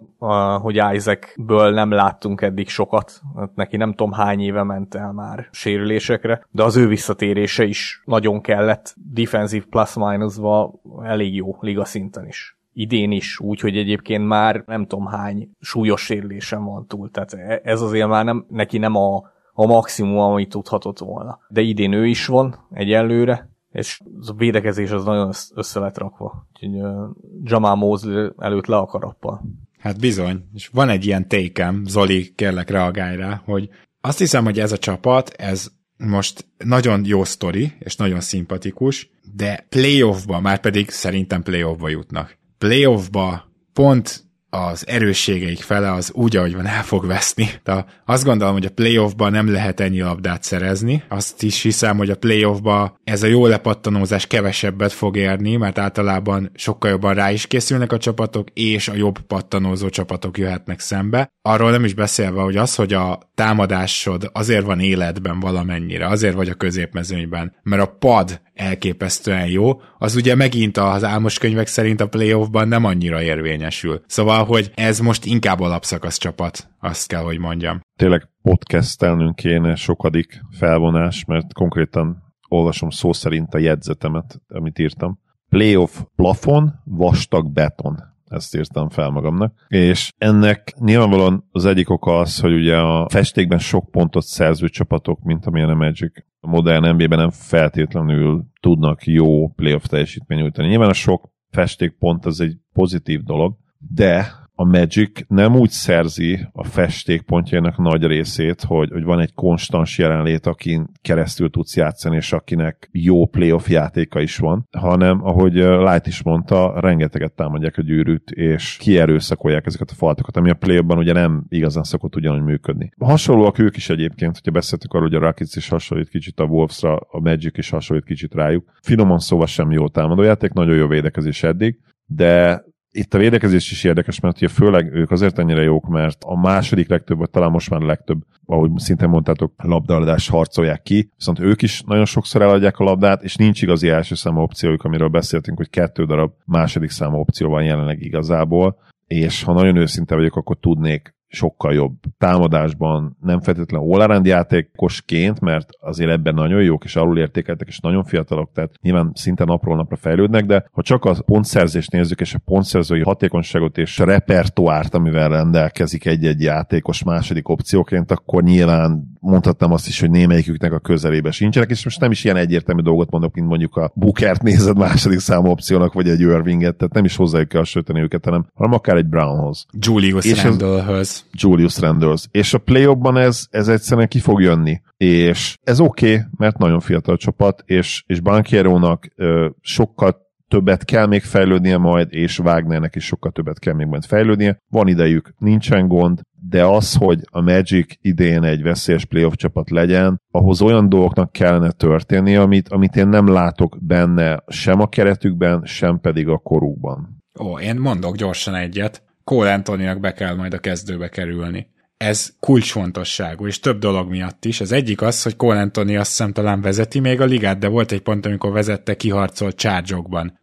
[SPEAKER 3] hogy Isaacből nem láttunk eddig sokat. Hát neki nem tudom hány éve ment el már sérülésekre, de az ő visszatérése is nagyon kellett. Defensive plus-minusba elég jó liga szinten is idén is, úgyhogy egyébként már nem tudom hány súlyos sérülésen van túl. Tehát e- ez azért már nem, neki nem a, a maximum, amit tudhatott volna. De idén ő is van egyelőre, és a védekezés az nagyon össze lett rakva. Úgyhogy uh, Jamal Mosley előtt le a.
[SPEAKER 1] Hát bizony, és van egy ilyen tékem, Zoli, kérlek reagálj rá, hogy azt hiszem, hogy ez a csapat, ez most nagyon jó sztori, és nagyon szimpatikus, de playoffba, már pedig szerintem playoffba jutnak playoffba pont az erősségeik fele az úgy, ahogy van, el fog veszni. De azt gondolom, hogy a playoffban nem lehet ennyi labdát szerezni. Azt is hiszem, hogy a playoffba ez a jó lepattanózás kevesebbet fog érni, mert általában sokkal jobban rá is készülnek a csapatok, és a jobb pattanózó csapatok jöhetnek szembe. Arról nem is beszélve, hogy az, hogy a támadásod azért van életben valamennyire, azért vagy a középmezőnyben, mert a pad elképesztően jó, az ugye megint az álmos könyvek szerint a playoffban nem annyira érvényesül. Szóval, hogy ez most inkább alapszakasz csapat, azt kell, hogy mondjam.
[SPEAKER 2] Tényleg podcastelnünk kéne sokadik felvonás, mert konkrétan olvasom szó szerint a jegyzetemet, amit írtam. Playoff plafon, vastag beton ezt írtam fel magamnak. És ennek nyilvánvalóan az egyik oka az, hogy ugye a festékben sok pontot szerző csapatok, mint amilyen a Magic a modern NBA-ben nem feltétlenül tudnak jó playoff teljesítmény nyújtani. Nyilván a sok festékpont az egy pozitív dolog, de a Magic nem úgy szerzi a festékpontjainak nagy részét, hogy, hogy van egy konstans jelenlét, akin keresztül tudsz játszani, és akinek jó playoff játéka is van, hanem, ahogy Light is mondta, rengeteget támadják a gyűrűt, és kierőszakolják ezeket a faltokat, ami a playoffban ugye nem igazán szokott ugyanúgy működni. Hasonlóak ők is egyébként, hogyha beszéltük arról, hogy a Rockets is hasonlít kicsit a Wolvesra, a Magic is hasonlít kicsit rájuk. Finoman szóval sem jó támadójáték, nagyon jó védekezés eddig, de itt a védekezés is érdekes, mert ugye főleg ők azért ennyire jók, mert a második legtöbb, vagy talán most már a legtöbb, ahogy szintén mondtátok, labdaadás harcolják ki, viszont ők is nagyon sokszor eladják a labdát, és nincs igazi első számú opciójuk, amiről beszéltünk, hogy kettő darab második számú opció van jelenleg igazából, és ha nagyon őszinte vagyok, akkor tudnék sokkal jobb támadásban, nem feltétlenül all játékosként, mert azért ebben nagyon jók és alul értékeltek, és nagyon fiatalok, tehát nyilván szinte napról napra fejlődnek, de ha csak a pontszerzést nézzük, és a pontszerzői hatékonyságot és a repertoárt, amivel rendelkezik egy-egy játékos második opcióként, akkor nyilván mondhatnám azt is, hogy némelyiküknek a közelébe sincsenek, és most nem is ilyen egyértelmű dolgot mondok, mint mondjuk a Bookert nézed második számú opciónak, vagy egy Irvinget, tehát nem is hozzájuk kell hasonlítani őket, hanem, hanem akár egy Brownhoz.
[SPEAKER 1] Julius
[SPEAKER 2] Julius Randalls. És a play ez, ez egyszerűen ki fog jönni. És ez oké, okay, mert nagyon fiatal csapat, és, és Bankiero-nak sokkal többet kell még fejlődnie majd, és Wagnernek is sokkal többet kell még majd fejlődnie. Van idejük, nincsen gond, de az, hogy a Magic idén egy veszélyes playoff csapat legyen, ahhoz olyan dolgoknak kellene történni, amit, amit én nem látok benne sem a keretükben, sem pedig a korukban.
[SPEAKER 1] Ó, én mondok gyorsan egyet. Cole Antoninak be kell majd a kezdőbe kerülni ez kulcsfontosságú, és több dolog miatt is. Az egyik az, hogy Cole Anthony azt hiszem talán vezeti még a ligát, de volt egy pont, amikor vezette kiharcolt charge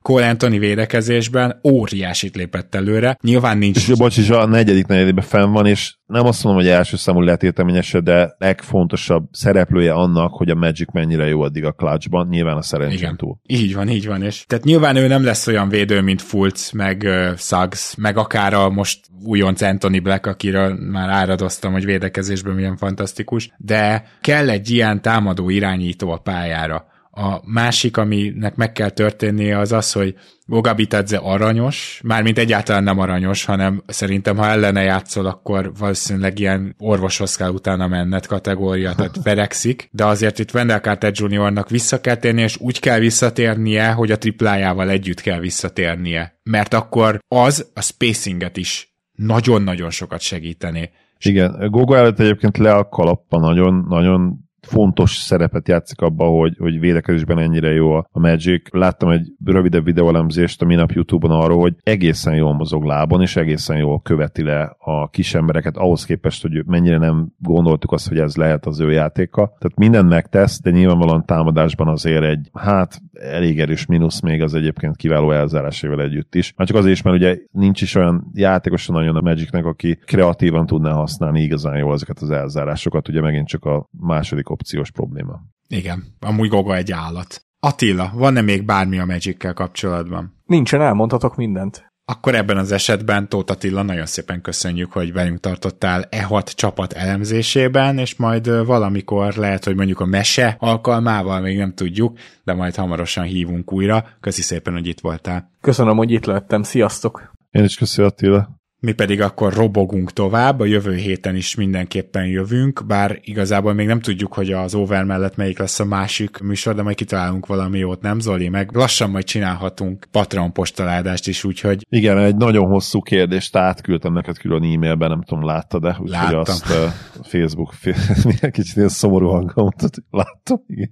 [SPEAKER 1] Cole Anthony védekezésben óriásit lépett előre. Nyilván nincs...
[SPEAKER 2] És bocs, is a negyedik negyedében fenn van, és nem azt mondom, hogy első számú letéteményese, de legfontosabb szereplője annak, hogy a Magic mennyire jó addig a clutchban, nyilván a szerencsén túl.
[SPEAKER 1] Így van, így van. És tehát nyilván ő nem lesz olyan védő, mint Fultz, meg uh, Suggs, meg akár a most újonc Anthony Black, akiről már áradoztam, hogy védekezésben milyen fantasztikus, de kell egy ilyen támadó irányító a pályára a másik, aminek meg kell történnie, az az, hogy Gogabitadze aranyos, mármint egyáltalán nem aranyos, hanem szerintem, ha ellene játszol, akkor valószínűleg ilyen orvoshoz kell utána menned kategória, tehát verekszik, de azért itt Wendell Carter Jr.-nak vissza kell térnie, és úgy kell visszatérnie, hogy a triplájával együtt kell visszatérnie, mert akkor az a spacinget is nagyon-nagyon sokat segíteni.
[SPEAKER 2] Igen, Gogo előtt egyébként le a kalappa nagyon, nagyon fontos szerepet játszik abban, hogy, hogy védekezésben ennyire jó a Magic. Láttam egy rövidebb videóelemzést a minap YouTube-on arról, hogy egészen jól mozog lábon, és egészen jól követi le a kis embereket, ahhoz képest, hogy mennyire nem gondoltuk azt, hogy ez lehet az ő játéka. Tehát mindent megtesz, de nyilvánvalóan támadásban azért egy, hát elég erős mínusz még az egyébként kiváló elzárásével együtt is. Már csak azért is, mert ugye nincs is olyan játékos nagyon a Magicnek, aki kreatívan tudná használni igazán jól ezeket az elzárásokat, ugye megint csak a második opciós probléma.
[SPEAKER 1] Igen, amúgy Goga egy állat. Attila, van-e még bármi a magic kapcsolatban?
[SPEAKER 3] Nincsen, elmondhatok mindent.
[SPEAKER 1] Akkor ebben az esetben Tóth Attila, nagyon szépen köszönjük, hogy velünk tartottál E6 csapat elemzésében, és majd valamikor lehet, hogy mondjuk a mese alkalmával, még nem tudjuk, de majd hamarosan hívunk újra. Köszi szépen, hogy itt voltál.
[SPEAKER 3] Köszönöm, hogy itt lettem. Sziasztok!
[SPEAKER 2] Én is köszönöm Attila.
[SPEAKER 1] Mi pedig akkor robogunk tovább, a jövő héten is mindenképpen jövünk, bár igazából még nem tudjuk, hogy az over mellett melyik lesz a másik műsor, de majd kitalálunk valami jót, nem Zoli? Meg lassan majd csinálhatunk Patreon postaládást is, úgyhogy...
[SPEAKER 2] Igen, egy nagyon hosszú kérdést átküldtem neked külön e-mailben, nem tudom, láttad de Úgyhogy azt uh, Facebook, kicsit ilyen szomorú hangom, láttam, igen.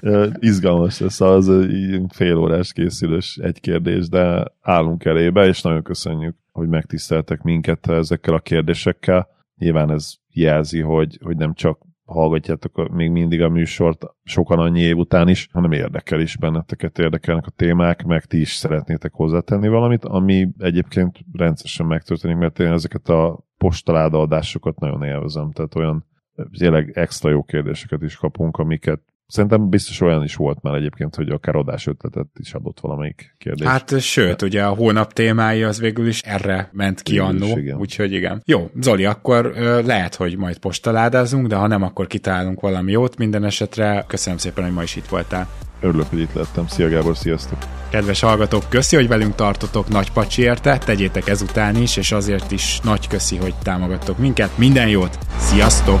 [SPEAKER 2] Uh, izgalmas lesz az, fél órás készülős egy kérdés, de állunk elébe, és nagyon köszönjük hogy megtiszteltek minket ezekkel a kérdésekkel. Nyilván ez jelzi, hogy, hogy nem csak hallgatjátok még mindig a műsort sokan annyi év után is, hanem érdekel is benneteket, érdekelnek a témák, meg ti is szeretnétek hozzátenni valamit, ami egyébként rendszeresen megtörténik, mert én ezeket a postaláda adásokat nagyon élvezem, tehát olyan tényleg extra jó kérdéseket is kapunk, amiket Szerintem biztos olyan is volt már egyébként, hogy akár adás ötletet is adott valamelyik kérdés.
[SPEAKER 1] Hát sőt, ugye a hónap témája az végül is erre ment ki annó, úgyhogy igen. Jó, Zoli, akkor ö, lehet, hogy majd postaládázunk, de ha nem, akkor kitálunk valami jót. Minden esetre köszönöm szépen, hogy ma is itt voltál.
[SPEAKER 2] Örülök, hogy itt lettem. Szia Gábor, sziasztok!
[SPEAKER 1] Kedves hallgatók, köszi, hogy velünk tartotok nagy pacsi érte, tegyétek ezután is, és azért is nagy köszi, hogy támogattok minket. Minden jót, sziasztok!